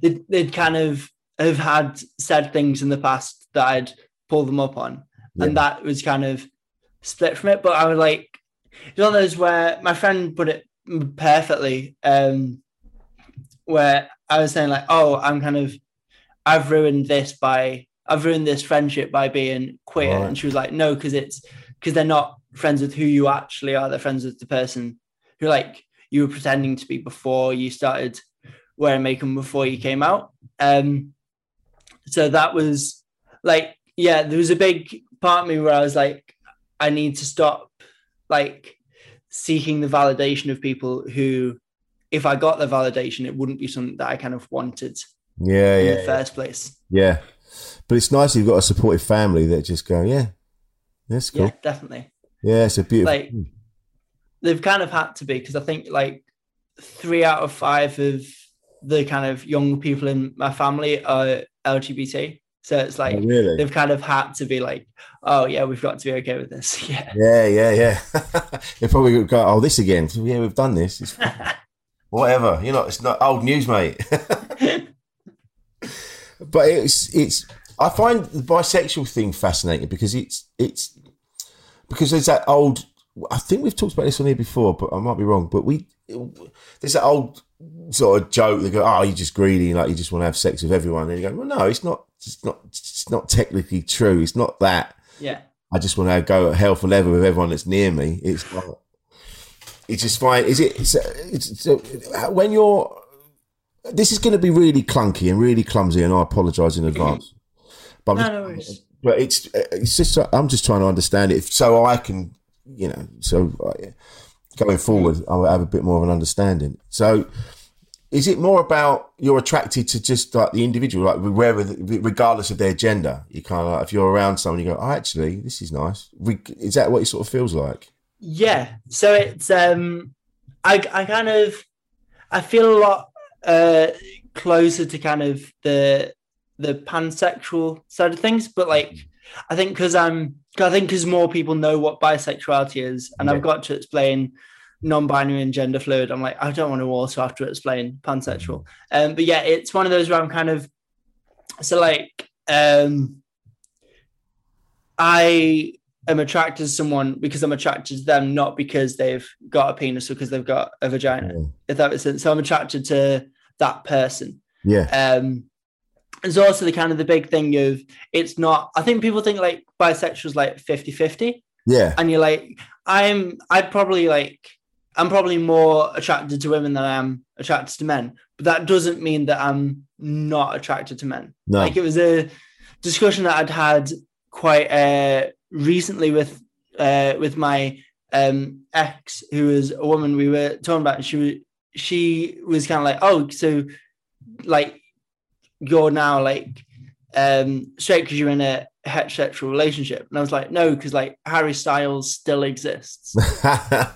they'd, they'd kind of have had said things in the past that I'd pull them up on yeah. and that was kind of split from it but I was like you know those where my friend put it perfectly um where I was saying like oh I'm kind of I've ruined this by I've ruined this friendship by being queer right. and she was like no because it's because they're not friends with who you actually are. They're friends with the person who like you were pretending to be before you started wearing makeup before you came out. Um, so that was like, yeah, there was a big part of me where I was like, I need to stop like seeking the validation of people who, if I got the validation, it wouldn't be something that I kind of wanted. Yeah, in yeah, the first place. Yeah, but it's nice you've got a supportive family that just go, yeah, that's cool. Yeah, definitely. Yeah, it's a beautiful. Like they've kind of had to be because I think like three out of five of the kind of young people in my family are LGBT. So it's like oh, really? they've kind of had to be like, oh yeah, we've got to be okay with this. Yeah. Yeah, yeah, yeah. they probably go, oh, this again. So, yeah, we've done this. It's, whatever. You know, it's not old news, mate. but it's it's. I find the bisexual thing fascinating because it's it's because there's that old. I think we've talked about this on here before, but I might be wrong. But we there's that old sort of joke. They go, "Oh, you're just greedy, like you just want to have sex with everyone." And you go, "Well, no, it's not. It's not. It's not technically true. It's not that. Yeah. I just want to go at hell for leather with everyone that's near me. It's not. It's just fine. Is it? It's, it's, it's, when you're. This is going to be really clunky and really clumsy, and I apologise in advance. But no, no but it's it's just I'm just trying to understand it so I can you know so uh, going forward I'll have a bit more of an understanding. So is it more about you're attracted to just like the individual, like wherever, regardless of their gender? You kind of like if you're around someone, you go, oh, actually, this is nice. Is that what it sort of feels like? Yeah. So it's um, I I kind of I feel a lot uh closer to kind of the the pansexual side of things, but like I think because I'm I think because more people know what bisexuality is, and yeah. I've got to explain non-binary and gender fluid. I'm like I don't want to also have to explain pansexual. Um, but yeah, it's one of those where I'm kind of so like um, I am attracted to someone because I'm attracted to them, not because they've got a penis or because they've got a vagina. Yeah. If that makes sense. So I'm attracted to that person. Yeah. Um, there's also the kind of the big thing of it's not i think people think like bisexual is like 50 50 yeah. And you're like i'm i'd probably like i'm probably more attracted to women than i am attracted to men. But that doesn't mean that i'm not attracted to men. No. like it was a discussion that i'd had quite uh recently with uh with my um ex who was a woman we were talking about and she was she was kind of like oh so like you're now like um straight because you're in a heterosexual relationship. And i was like no because like harry styles still exists.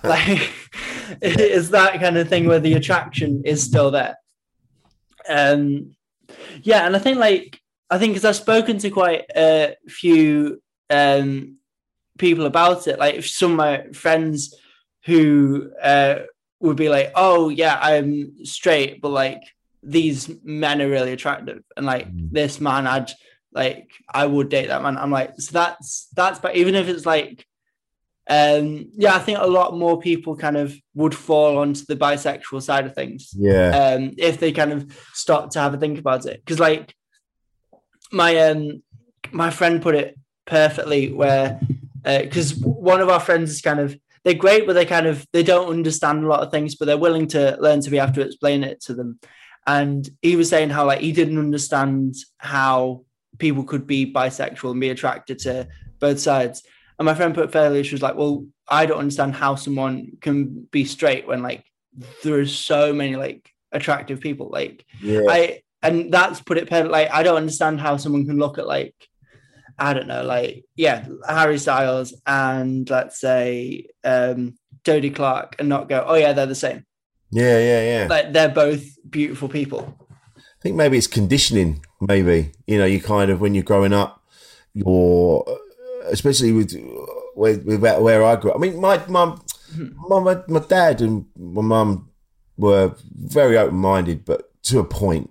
Like it's that kind of thing where the attraction is still there. Um yeah and i think like i think because i've spoken to quite a few um people about it like some of my friends who uh would be like oh yeah i'm straight but like these men are really attractive. And like mm. this man i'd like i would date that man. I'm like so that's that's but even if it's like um yeah i think a lot more people kind of would fall onto the bisexual side of things yeah. um if they kind of stop to have a think about it. Because like my um my friend put it perfectly where because uh, one of our friends is kind of they're great but they kind of they don't understand a lot of things but they're willing to learn to be able to explain it to them and he was saying how like he didn't understand how people could be bisexual and be attracted to both sides. And my friend put fairly, she was like, "Well, I don't understand how someone can be straight when like there are so many like attractive people. Like yeah. I and that's put it perfect. Like I don't understand how someone can look at like I don't know, like yeah, Harry Styles and let's say um Jodie Clark and not go, oh yeah, they're the same. Yeah, yeah, yeah. But they're both beautiful people. I think maybe it's conditioning. Maybe you know, you kind of when you're growing up, you're especially with with, with where I grew up. I mean, my mum, my, my dad and my mum were very open minded, but to a point,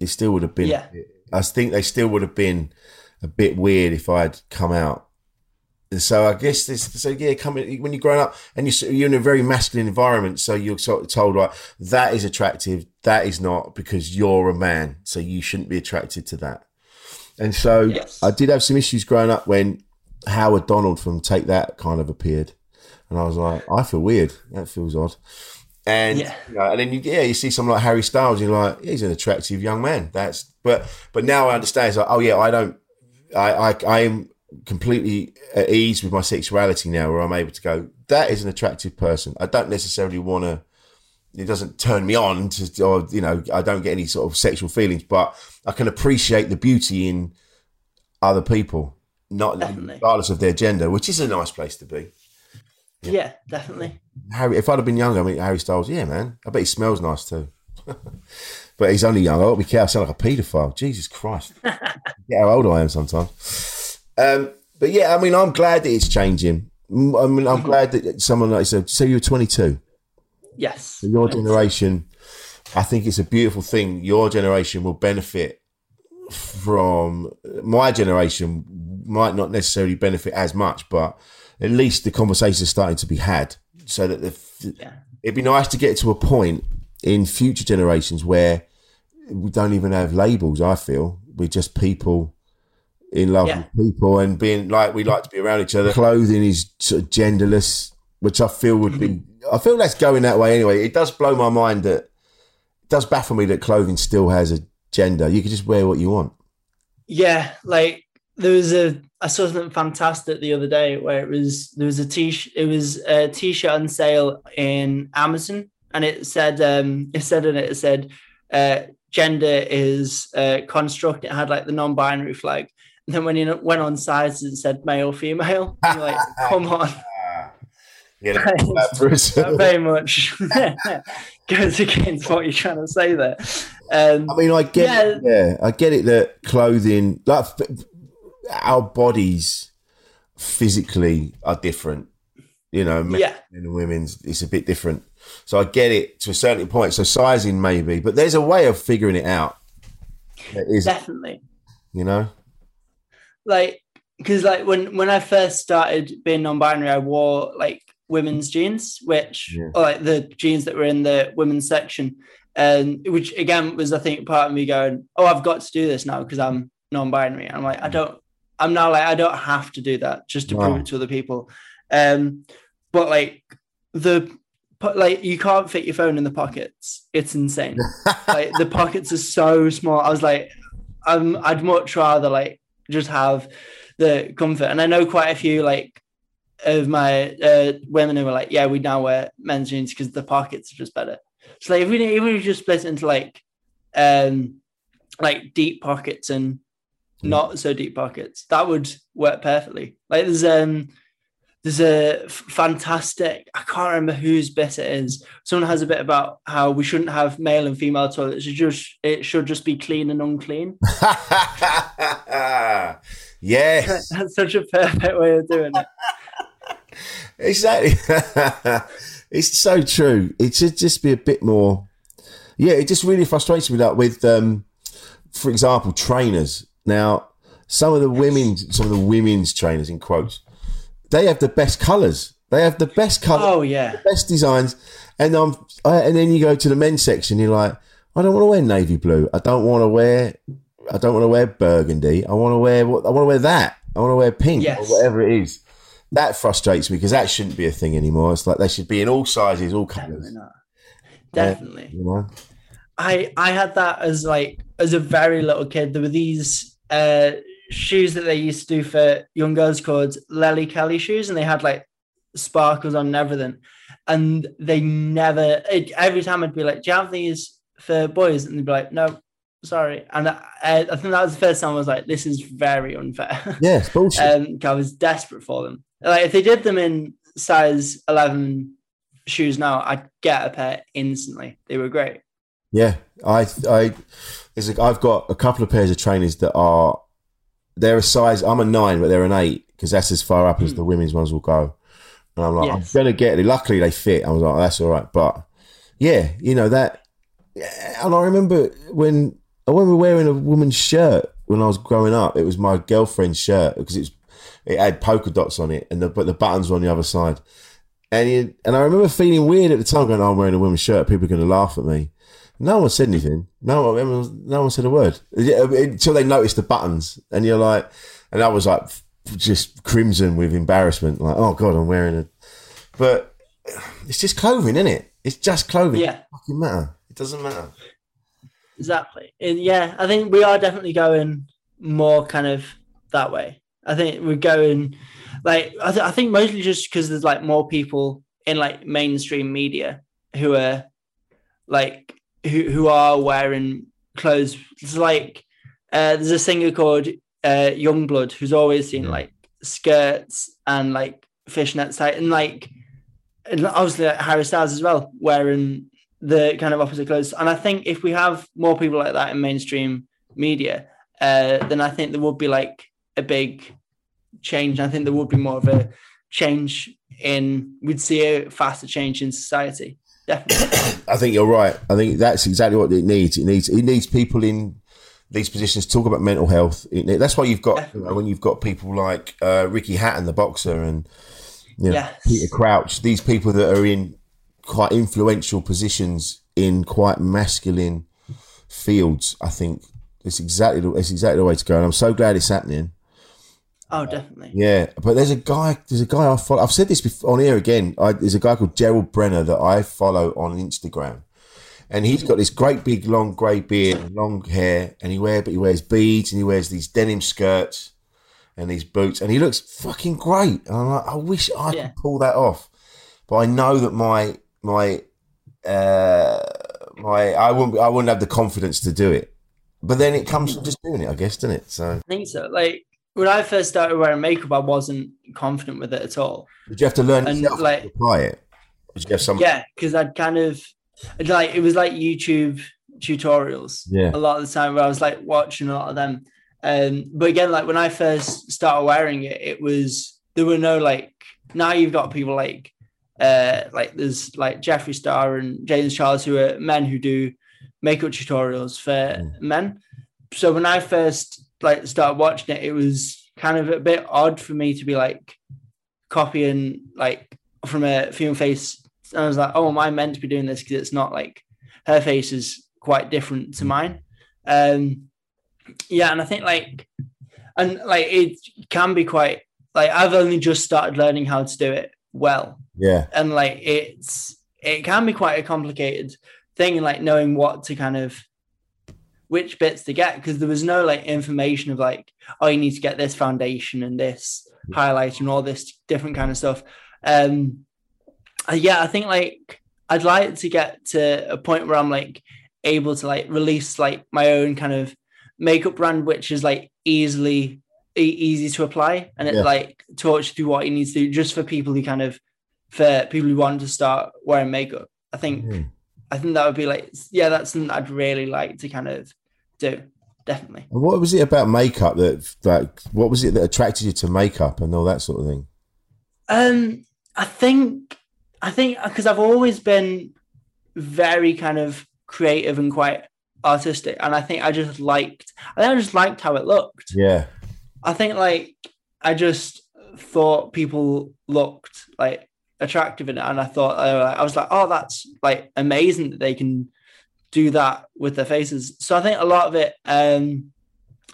it still would have been. Yeah. I think they still would have been a bit weird if I had come out so I guess this, so yeah, coming when you're growing up and you're, you're in a very masculine environment, so you're sort of told like that is attractive, that is not because you're a man, so you shouldn't be attracted to that. And so yes. I did have some issues growing up when Howard Donald from Take That kind of appeared, and I was like, I feel weird. That feels odd. And yeah. You know, and then you, yeah, you see someone like Harry Styles, you're like, he's an attractive young man. That's but but now I understand. It's like, oh yeah, I don't. I, I I am completely at ease with my sexuality now, where I'm able to go, that is an attractive person. I don't necessarily want to. It doesn't turn me on to, or you know, I don't get any sort of sexual feelings, but I can appreciate the beauty in other people, not definitely. regardless of their gender, which is a nice place to be. Yeah, yeah definitely. Harry, if I'd have been younger, I mean, Harry Styles, yeah, man, I bet he smells nice too. but he's only young. I got to be careful. I sound like a paedophile. Jesus Christ. Get how old I am sometimes. Um, but yeah, I mean, I'm glad that it's changing. I mean, I'm mm-hmm. glad that someone like said, so you're 22. Yes. So your generation, I think it's a beautiful thing. Your generation will benefit from my generation might not necessarily benefit as much, but at least the conversations are starting to be had. So that the, yeah. it'd be nice to get to a point in future generations where we don't even have labels. I feel we're just people in love yeah. with people and being like we like to be around each other. Clothing is sort of genderless, which I feel would be. I feel that's going that way anyway. It does blow my mind that it does baffle me that clothing still has a gender. You can just wear what you want. Yeah, like there was a I saw something fantastic the other day where it was there was a t it was a t-shirt on sale in Amazon and it said um, it said in it, it said uh, gender is a construct. It had like the non-binary flag. And then when you went on sizes, and said male, female. And you're like, come on. Yeah, that very much goes against what you're trying to say there. Um, I mean, I get yeah. It, yeah, I get it that clothing, like our bodies, physically are different. You know, men yeah. and women's, it's a bit different. So I get it to a certain point. So sizing maybe, but there's a way of figuring it out. Definitely. You know, like because like when when I first started being non-binary, I wore like women's jeans, which yeah. or like the jeans that were in the women's section, and which again was I think part of me going, oh, I've got to do this now because I'm non-binary. I'm like, I don't. I'm now like I don't have to do that just to wow. prove it to other people. Um, but like the like you can't fit your phone in the pockets. It's insane. like the pockets are so small. I was like, I'm I'd much rather like just have the comfort. And I know quite a few like of my uh, women who were like, yeah, we now wear men's jeans because the pockets are just better. So like if we even if we just split into like um like deep pockets and not so deep pockets, that would work perfectly. Like there's um there's a fantastic i can't remember whose bit it is. Someone has a bit about how we shouldn't have male and female toilets. It just it should just be clean and unclean. Yes. That's such a perfect way of doing it. Exactly it's so true. It should just be a bit more yeah it just really frustrates me that with um for example trainers. Now some of the women's some of the women's trainers in quotes they have the best colours. They have the best colours. Oh yeah, best designs. And um, I, and then you go to the men's section. You're like, I don't want to wear navy blue. I don't want to wear. I don't want to wear burgundy. I want to wear what I want to wear that. I want to wear pink yes. or whatever it is. That frustrates me because that shouldn't be a thing anymore. It's like they should be in all sizes, all colours. Definitely. Definitely. Uh, you know? I I had that as like as a very little kid. There were these uh shoes that they used to do for young girls called Lelli Kelly shoes, and they had like sparkles on and everything. And they never, it, every time I'd be like, Do you have these for boys? And they'd be like, No, sorry. And I, I, think that was the first time I was like, This is very unfair. Yeah, bullshit. um, I was desperate for them. Like, if they did them in size 11 shoes now, I'd get a pair instantly. They were great. Yeah, I, I, there's a, I've got a couple of pairs of trainers that are they're a size. I'm a nine, but they're an eight because that's as far up as hmm. the women's ones will go. And I'm like, yes. I'm gonna get it. Luckily, they fit. I was like, that's all right. But yeah, you know that. And I remember when I remember wearing a woman's shirt when I was growing up. It was my girlfriend's shirt because it's it had polka dots on it, and the, but the buttons were on the other side. And he, and I remember feeling weird at the time, going, oh, "I'm wearing a woman's shirt. People are going to laugh at me." No one said anything. No one, no one said a word until uh, they noticed the buttons, and you're like, and I was like, just crimson with embarrassment. Like, oh god, I'm wearing it. But it's just clothing, isn't it? It's just clothing. Yeah, it doesn't matter. It doesn't matter. Exactly. Yeah, I think we are definitely going more kind of that way. I think we're going like I, th- I think mostly just because there's like more people in like mainstream media who are like who who are wearing clothes. It's like uh, there's a singer called uh, Yungblud who's always seen like skirts and like fishnet tight and like and obviously like Harry Styles as well wearing the kind of opposite clothes. And I think if we have more people like that in mainstream media, uh, then I think there would be like a big change. I think there would be more of a change in we'd see a faster change in society. Definitely. I think you're right. I think that's exactly what it needs. It needs it needs people in these positions talk about mental health. It, that's why you've got you know, when you've got people like uh, Ricky Hatton, the boxer, and you know, yes. Peter Crouch. These people that are in quite influential positions in quite masculine fields. I think it's exactly the, it's exactly the way to go, and I'm so glad it's happening. Oh, definitely. Yeah, but there's a guy. There's a guy I follow. I've said this before on here again. I, there's a guy called Gerald Brenner that I follow on Instagram, and he's got this great big long grey beard, long hair, and he wear but he wears beads and he wears these denim skirts and these boots, and he looks fucking great. And I'm like, I wish I yeah. could pull that off, but I know that my my uh, my I wouldn't I wouldn't have the confidence to do it. But then it comes from just doing it, I guess, doesn't it? So I think so. Like when I first started wearing makeup, I wasn't confident with it at all. Did you have to learn And, like- to apply it? Did you have some? Yeah, because I'd kind of like it was like YouTube tutorials. Yeah. A lot of the time where I was like watching a lot of them. Um, but again, like when I first started wearing it, it was there were no like now you've got people like uh like there's like Jeffree Star and James Charles who are men who do makeup tutorials for men. So when I first like started watching it, it was kind of a bit odd for me to be like copying like from a female face. And I was like, oh, am I meant to be doing this? Because it's not like her face is quite different to mine. Um, yeah, and I think like, and like it can be quite like I've only just started learning how to do it well, Yeah. and like it's it can be quite a complicated thing, and like knowing what to kind of which bits to get because there was no like information of like oh you need to get this foundation and this highlight and all this different kind of stuff um uh, yeah i think like i'd like to get to a point where i'm like able to like release like my own kind of makeup brand which is like easily e- easy to apply and it Yeah. like talks you through what you need to do just for people who kind of for people who want to start wearing makeup i think Mm. I think that would be like, yeah, that's something I'd really like to kind of do. Definitely. And what was it about makeup that like what was it that attracted you to makeup and all that sort of thing? Um, I think, I think because I've always been very kind of creative and quite artistic, and I think I just liked, I think I just liked how it looked. Yeah. I think like I just thought people looked like attractive in it, and I thought uh, I was like, oh, that's like amazing that they can do that with their faces. So I think a lot of it, um,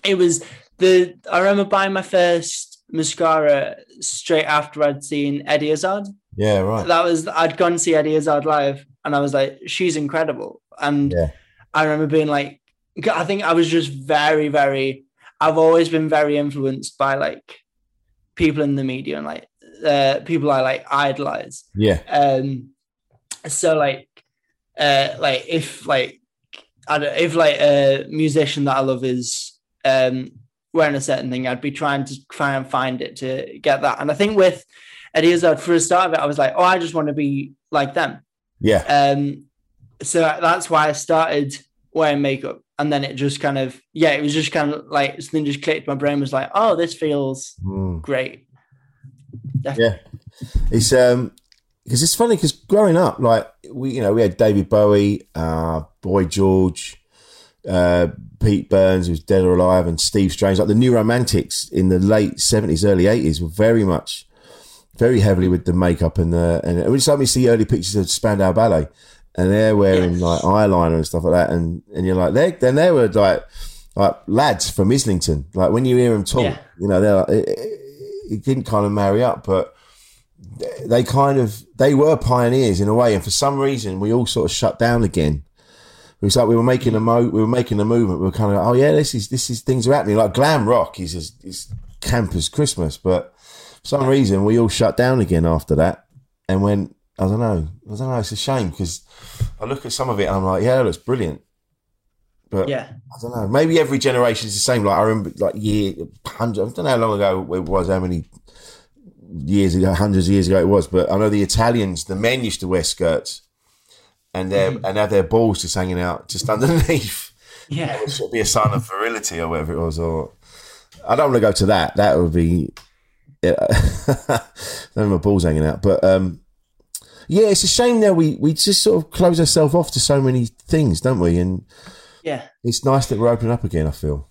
it was the I remember buying my first mascara straight after I'd seen Eddie Izzard. Yeah, right. That was I'd gone to see Eddie Izzard live, and I was like, she's incredible, and Yeah. I remember being like, I think I was just very, very. I've always been very influenced by like people in the media and like uh, people I like idolize. Yeah. Um, so like, uh, like if like I don't, if like a musician that I love is um wearing a certain thing, I'd be trying to try and find it to get that. And I think with Eddie Izzard, for the start of it, I was like, oh, I just want to be like them. Yeah. Um, so that's why I started wearing makeup, and then it just kind of yeah, it was just kind of like something just clicked. My brain was like, oh, this feels Mm. great. Yeah. It's um because it's funny because growing up, like we you know, we had David Bowie, uh, Boy George, uh, Pete Burns, who's dead or alive, and Steve Strange, like the new romantics in the late seventies, early eighties were very much very heavily with the makeup and the and every time you see early pictures of Spandau Ballet. And they're wearing like eyeliner and stuff like that. And and you're like they then they were like like lads from Islington. Like when you hear them talk Yeah. you know they're like, it, it, it didn't kind of marry up but they kind of they were pioneers in a way and for some reason we all sort of shut down again. It was like we were making a mo we were making a movement we were kind of like, oh yeah this is this is things are happening. Like glam rock is as is camp as Christmas but for some reason we all shut down again after that. And went I don't know I don't know it's a shame because I look at some of it and I'm like yeah it looks brilliant. But Yeah. I don't know maybe every generation is the same. Like I remember like year hundred I don't know how long ago it was how many years ago hundreds of years ago it was but I know the Italians the men used to wear skirts and their and have their balls just hanging out just underneath Yeah. it should be a sign of virility or whatever it was or I don't want to go to that that would be yeah, then my balls hanging out. But um, yeah, it's a shame now we we just sort of close ourselves off to so many things, don't we? And Yeah. it's nice that we're opening up again. I feel.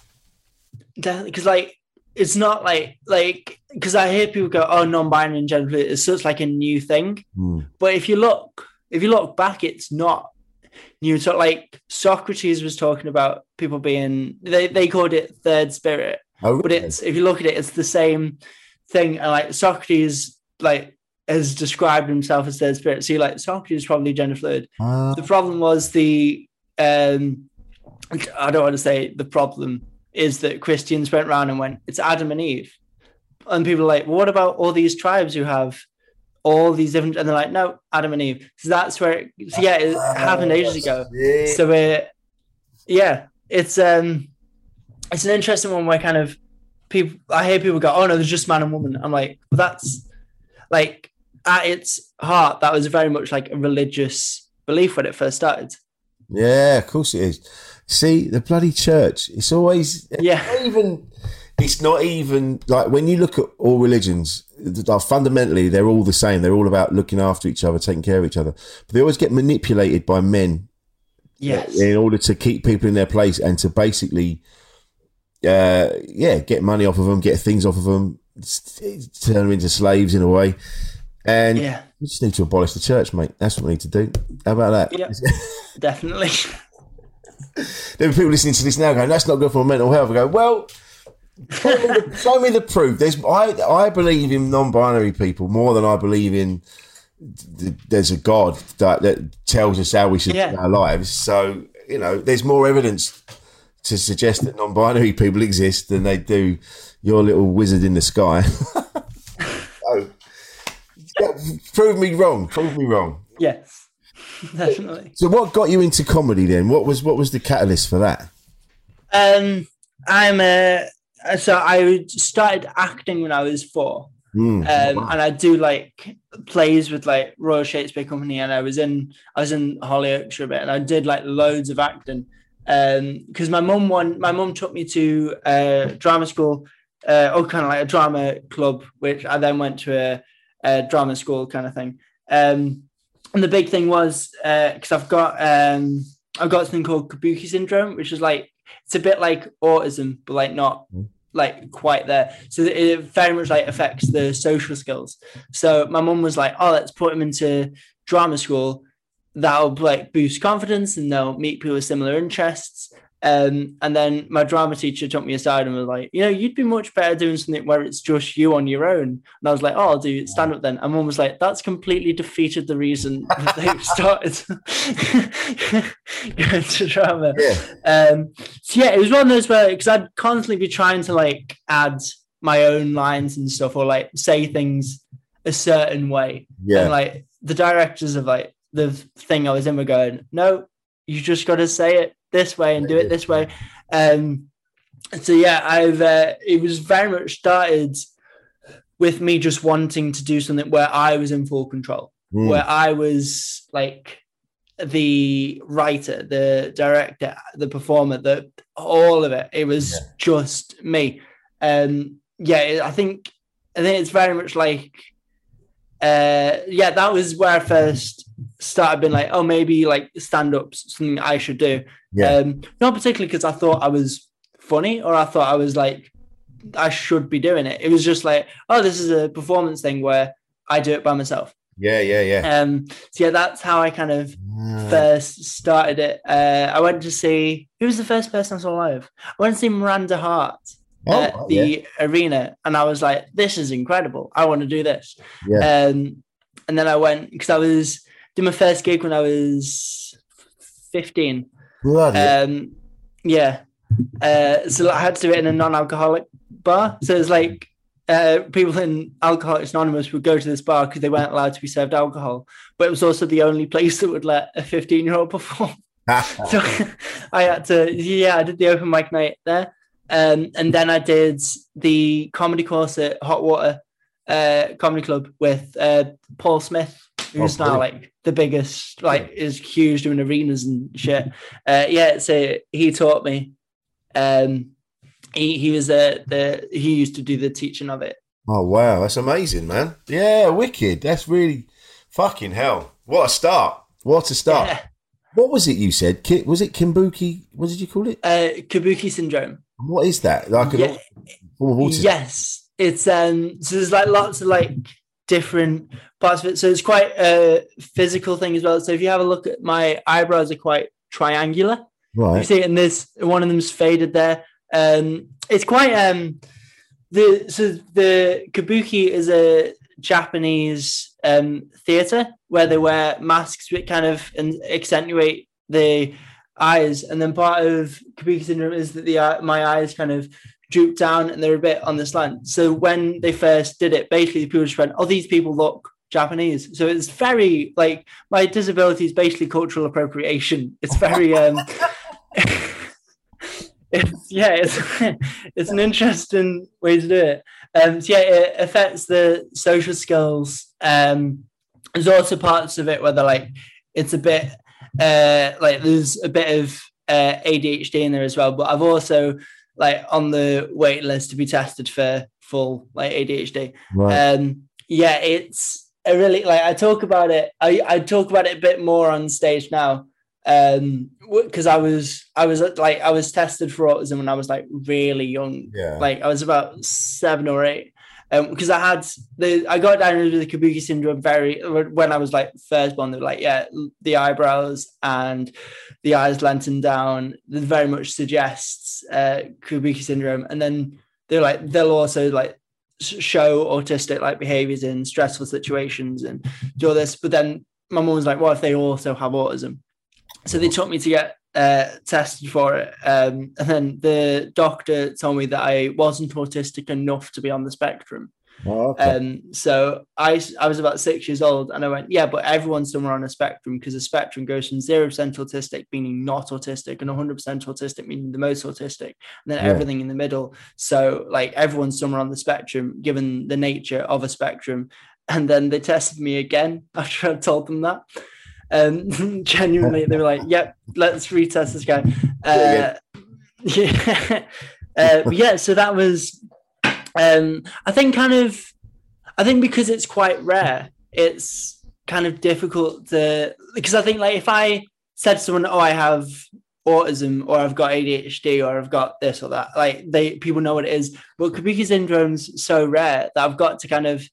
Definitely, because like it's not like like because I hear people go, "Oh, non-binary and gender fluid is such like a new thing," Mm. but if you look, if you look back, it's not new. So like Socrates was talking about people being they they called it third spirit, Oh, but it's if you look at it, it's the same thing. And like Socrates, like has described himself as third spirit. So like Socrates is probably gender fluid. Ah, The problem was the um I don't want to say the problem is that Christians went around and went, it's Adam and Eve. And people are like, well, what about all these tribes who have all these different, and they're like, no, Adam and Eve. So that's where, it, so yeah, it happened ages ago. So it, yeah, it's um, it's an interesting one where kind of people, I hear people go, oh no, there's just man and woman. I'm like, well, that's like at its heart, that was very much like a religious belief when it first started. Yeah, of course it is. See, the bloody church, it's always, yeah, even, it's not even like when you look at all religions, that fundamentally, they're all the same. They're all about looking after each other, taking care of each other. But they always get manipulated by men. Yes. In order to keep people in their place and to basically, uh, yeah, get money off of them, get things off of them, turn them into slaves in a way. And yeah. we just need to abolish the church, mate. That's what we need to do. How about that? Yeah, definitely. There are people listening to this now going, "That's not good for my mental health." I go, "Well, show me, the, show me the proof." There's, I, I believe in non-binary people more than I believe in. There's a God that, that tells us how we should Yeah. live our lives. So you know, there's more evidence to suggest that non-binary people exist than they do your little wizard in the sky. so, yeah, prove me wrong. Prove me wrong. yes, definitely. So, what got you into comedy then? What was what was the catalyst for that? Um, I'm a so I started acting when I was four. Mm, um, and I do like plays with like Royal Shakespeare Company, and I was in I was in Hollyoaks for a bit, and I did like loads of acting. Um, because my mum one my mum took me to uh drama school, uh, or kind of like a drama club, which I then went to a, a drama school kind of thing. Um, and the big thing was because I've got um I've got something called Kabuki syndrome, which is like it's a bit like autism, but like not like quite there. So it very much like affects the social skills. So my mum was like, "Oh, let's put him into drama school. That'll like boost confidence, and they'll meet people with similar interests." Um, and then my drama teacher took me aside and was like, "You know, you'd be much better doing something where it's just you on your own." And I was like, "Oh, I'll do stand up then." And mum was like, "That's completely defeated the reason that they started going to drama." Um, so yeah, it was one of those where because I'd constantly be trying to like add my own lines and stuff or like say things a certain way. Yeah. And like the directors of like the thing I was in were going, no, you just got to say it this way and do it this way. Um, so yeah, I've uh, it was very much started with me just wanting to do something where I was in full control, Mm. where I was like the writer, the director, the performer, the all of it. It was just me. Um, yeah, I think I think it's very much like, uh, yeah, that was where I first started being like, oh, maybe like stand ups something I should do. Yeah. Um, not particularly because I thought I was funny or I thought I was like I should be doing it. It was just like, oh, this is a performance thing where I do it by myself. Yeah, yeah, yeah. Um, so yeah, that's how I kind of Ah. first started it. Uh, I went to see who was the first person I saw live. I went to see Miranda Hart Oh, at oh, the yeah. arena, and I was like, "This is incredible! I want to do this." Yeah. Um, and then I went because I was did my first gig when I was fifteen. Bloody Um, yeah. Uh, so I had to do it in a non-alcoholic bar. So it's like uh, people in Alcoholics Anonymous would go to this bar because they weren't allowed to be served alcohol, but it was also the only place that would let a 15-year-old perform. so I had to, yeah, I did the open mic night there, um, and then I did the comedy course at Hot Water uh, Comedy Club with uh, Paul Smith, who's Oh, now like the biggest, like is huge doing arenas and shit. Uh, yeah, so he taught me. Um, he he was the the he used to do the teaching of it. Oh wow, that's amazing, man. Yeah, wicked. That's really fucking hell. What a start. What a start. Yeah. What was it you said? Ki- Was it Kimbuki? What did you call it? Uh, Kabuki syndrome. What is that? Like Yeah. Yes, it's um. So there's like lots of like different parts of it. So it's quite a physical thing as well. So if you have a look at my eyebrows, are quite triangular. Right. You see it in this. One of them's faded there. Um, it's quite um. The so the kabuki is a Japanese um theater where they wear masks which kind of and accentuate the eyes, and then part of kabuki syndrome is that the eye- my eyes kind of droop down and they're a bit on the slant. So when they first did it, basically the people just went, "Oh, these people look Japanese. So it's very like my disability is basically cultural appropriation. It's very um it's yeah, it's it's an interesting way to do it. Um so yeah, it affects the social skills. Um there's also parts of it where they're like it's a bit uh like there's a bit of uh, ADHD in there as well, but I've also like on the wait list to be tested for full like ADHD. Right. Um yeah, it's a really like I talk about it. I I talk about it a bit more on stage now. Um because I was I was like I was tested for autism when I was like really young. Yeah. Like I was about seven or eight. Um, because I had the I got diagnosed with the Kabuki syndrome very when I was like first born. They were like, yeah, the eyebrows and the eyes lengthened down. That very much suggests uh, syndrome. And then they're like, they'll also like show autistic like behaviors in stressful situations and do all this. But then my mom was like, what if they also have autism? So they took me to get uh, tested for it. Um, and then the doctor told me that I wasn't autistic enough to be on the spectrum. Oh, okay. Um, so I, I was about six years old and I went, yeah, but everyone's somewhere on a spectrum because the spectrum goes from 0% autistic, meaning not autistic, and 100% autistic, meaning the most autistic, and then Yeah. everything in the middle. So, like, everyone's somewhere on the spectrum given the nature of a spectrum. And then they tested me again after I told them that. Um, genuinely, they were like, yep, let's retest this guy. Uh, yeah. uh, yeah, so that was um i think kind of i think because it's quite rare it's kind of difficult to because i think like if i said to someone oh i have autism or i've got adhd or i've got this or that like they people know what it is. But kabuki syndrome's so rare that i've got to kind of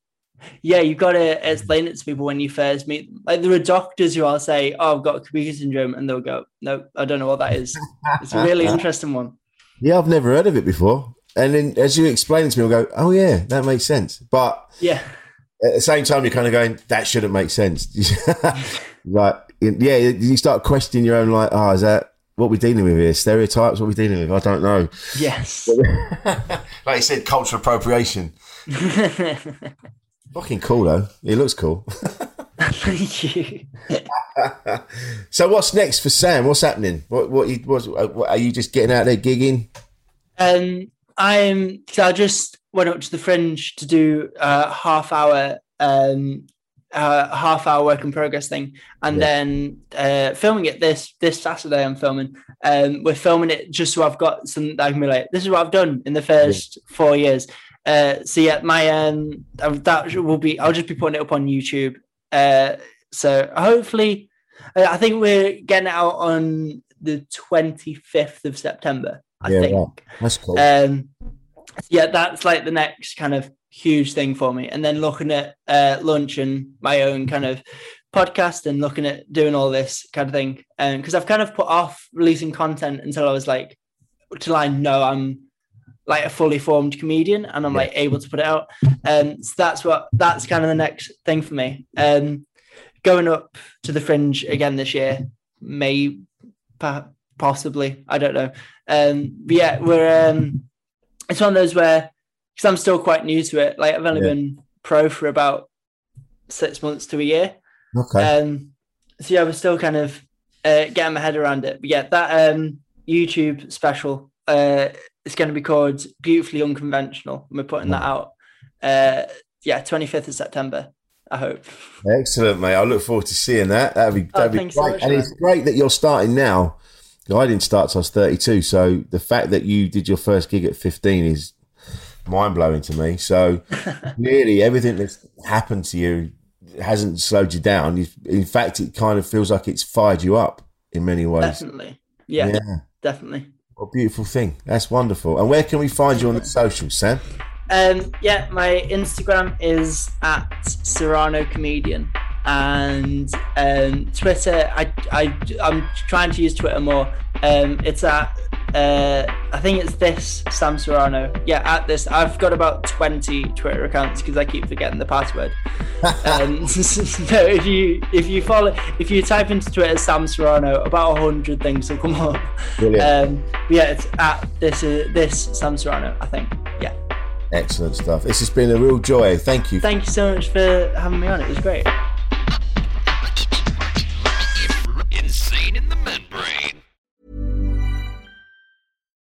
yeah you've got to explain it to people when you first meet them. Like there are doctors who i'll say oh i've got kabuki syndrome and they'll go no i don't know what that is. It's a really interesting one. Yeah, I've never heard of it before. And then as you explain it to me, I'll go, oh, yeah, that makes sense. But yeah at the same time, you're kind of going, that shouldn't make sense. like, yeah, you start questioning your own, like, oh, is that what we're dealing with here? Stereotypes? What we're dealing with? I don't know. yes like you said, cultural appropriation. Fucking cool, though. It looks cool. Thank you. so, what's next for Sam? What's happening? What, what, you, what's, what, are you just getting out there gigging? Um, I'm. So I just went up to the Fringe to do a half hour, um, uh, half hour work in progress thing, and Yeah. then uh, filming it this this Saturday. I'm filming. Um, we're filming it just so I've got some. I can be like, this is what I've done in the first four years. Uh, so yeah, my um, that will be. I'll just be putting it up on YouTube. Uh, so hopefully, uh, I think we're getting it out on the 25th of September. I Yeah, think. right. That's cool. Um, yeah, that's like the next kind of huge thing for me. And then looking at uh, lunch and my own kind of podcast and looking at doing all this kind of thing. Because I've kind of put off releasing content until I was like, till I know I'm like a fully formed comedian and I'm like able to put it out. Um, so that's what that's kind of the next thing for me. Um, going up to the fringe again this year, may possibly, I don't know. Um, but yeah, we're um, it's one of those where because I'm still quite new to it. Like I've only Yeah. been pro for about six months to a year. Okay. Um, so yeah, we're still kind of uh, getting my head around it. But yeah, that um, YouTube special uh, is going to be called Beautifully Unconventional. and We're putting that out. Uh, yeah, 25th of September. I hope. Excellent, mate. I look forward to seeing that. That'd be Oh, that'd be thanks so great. much, and man. it's great that you're starting now. I didn't start till I was 32, so the fact that you did your first gig at 15 is mind blowing to me. So really, everything that's happened to you hasn't slowed you down. You've- In fact, it kind of feels like it's fired you up in many ways. Definitely. Yeah, Yeah. definitely. What a beautiful thing. That's wonderful. And where can we find you on the socials, Sam? Um, yeah, my Instagram is at Serrano Comedian, and um, Twitter. I I I'm trying to use Twitter more. Um, it's at uh, I think it's this Sam Serrano. Yeah, at this. I've got about twenty Twitter accounts because I keep forgetting the password. um, so if you if you follow if you type into Twitter Sam Serrano, about hundred things will come up. Brilliant. Um, but yeah, it's at this uh, this Sam Serrano. I think. Yeah. Excellent stuff. This has been a real joy. Thank you. Thank you so much for having me on. It was great.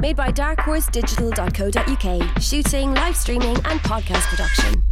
Made by darkhorse digital.co.uk. Shooting, live streaming, and podcast production.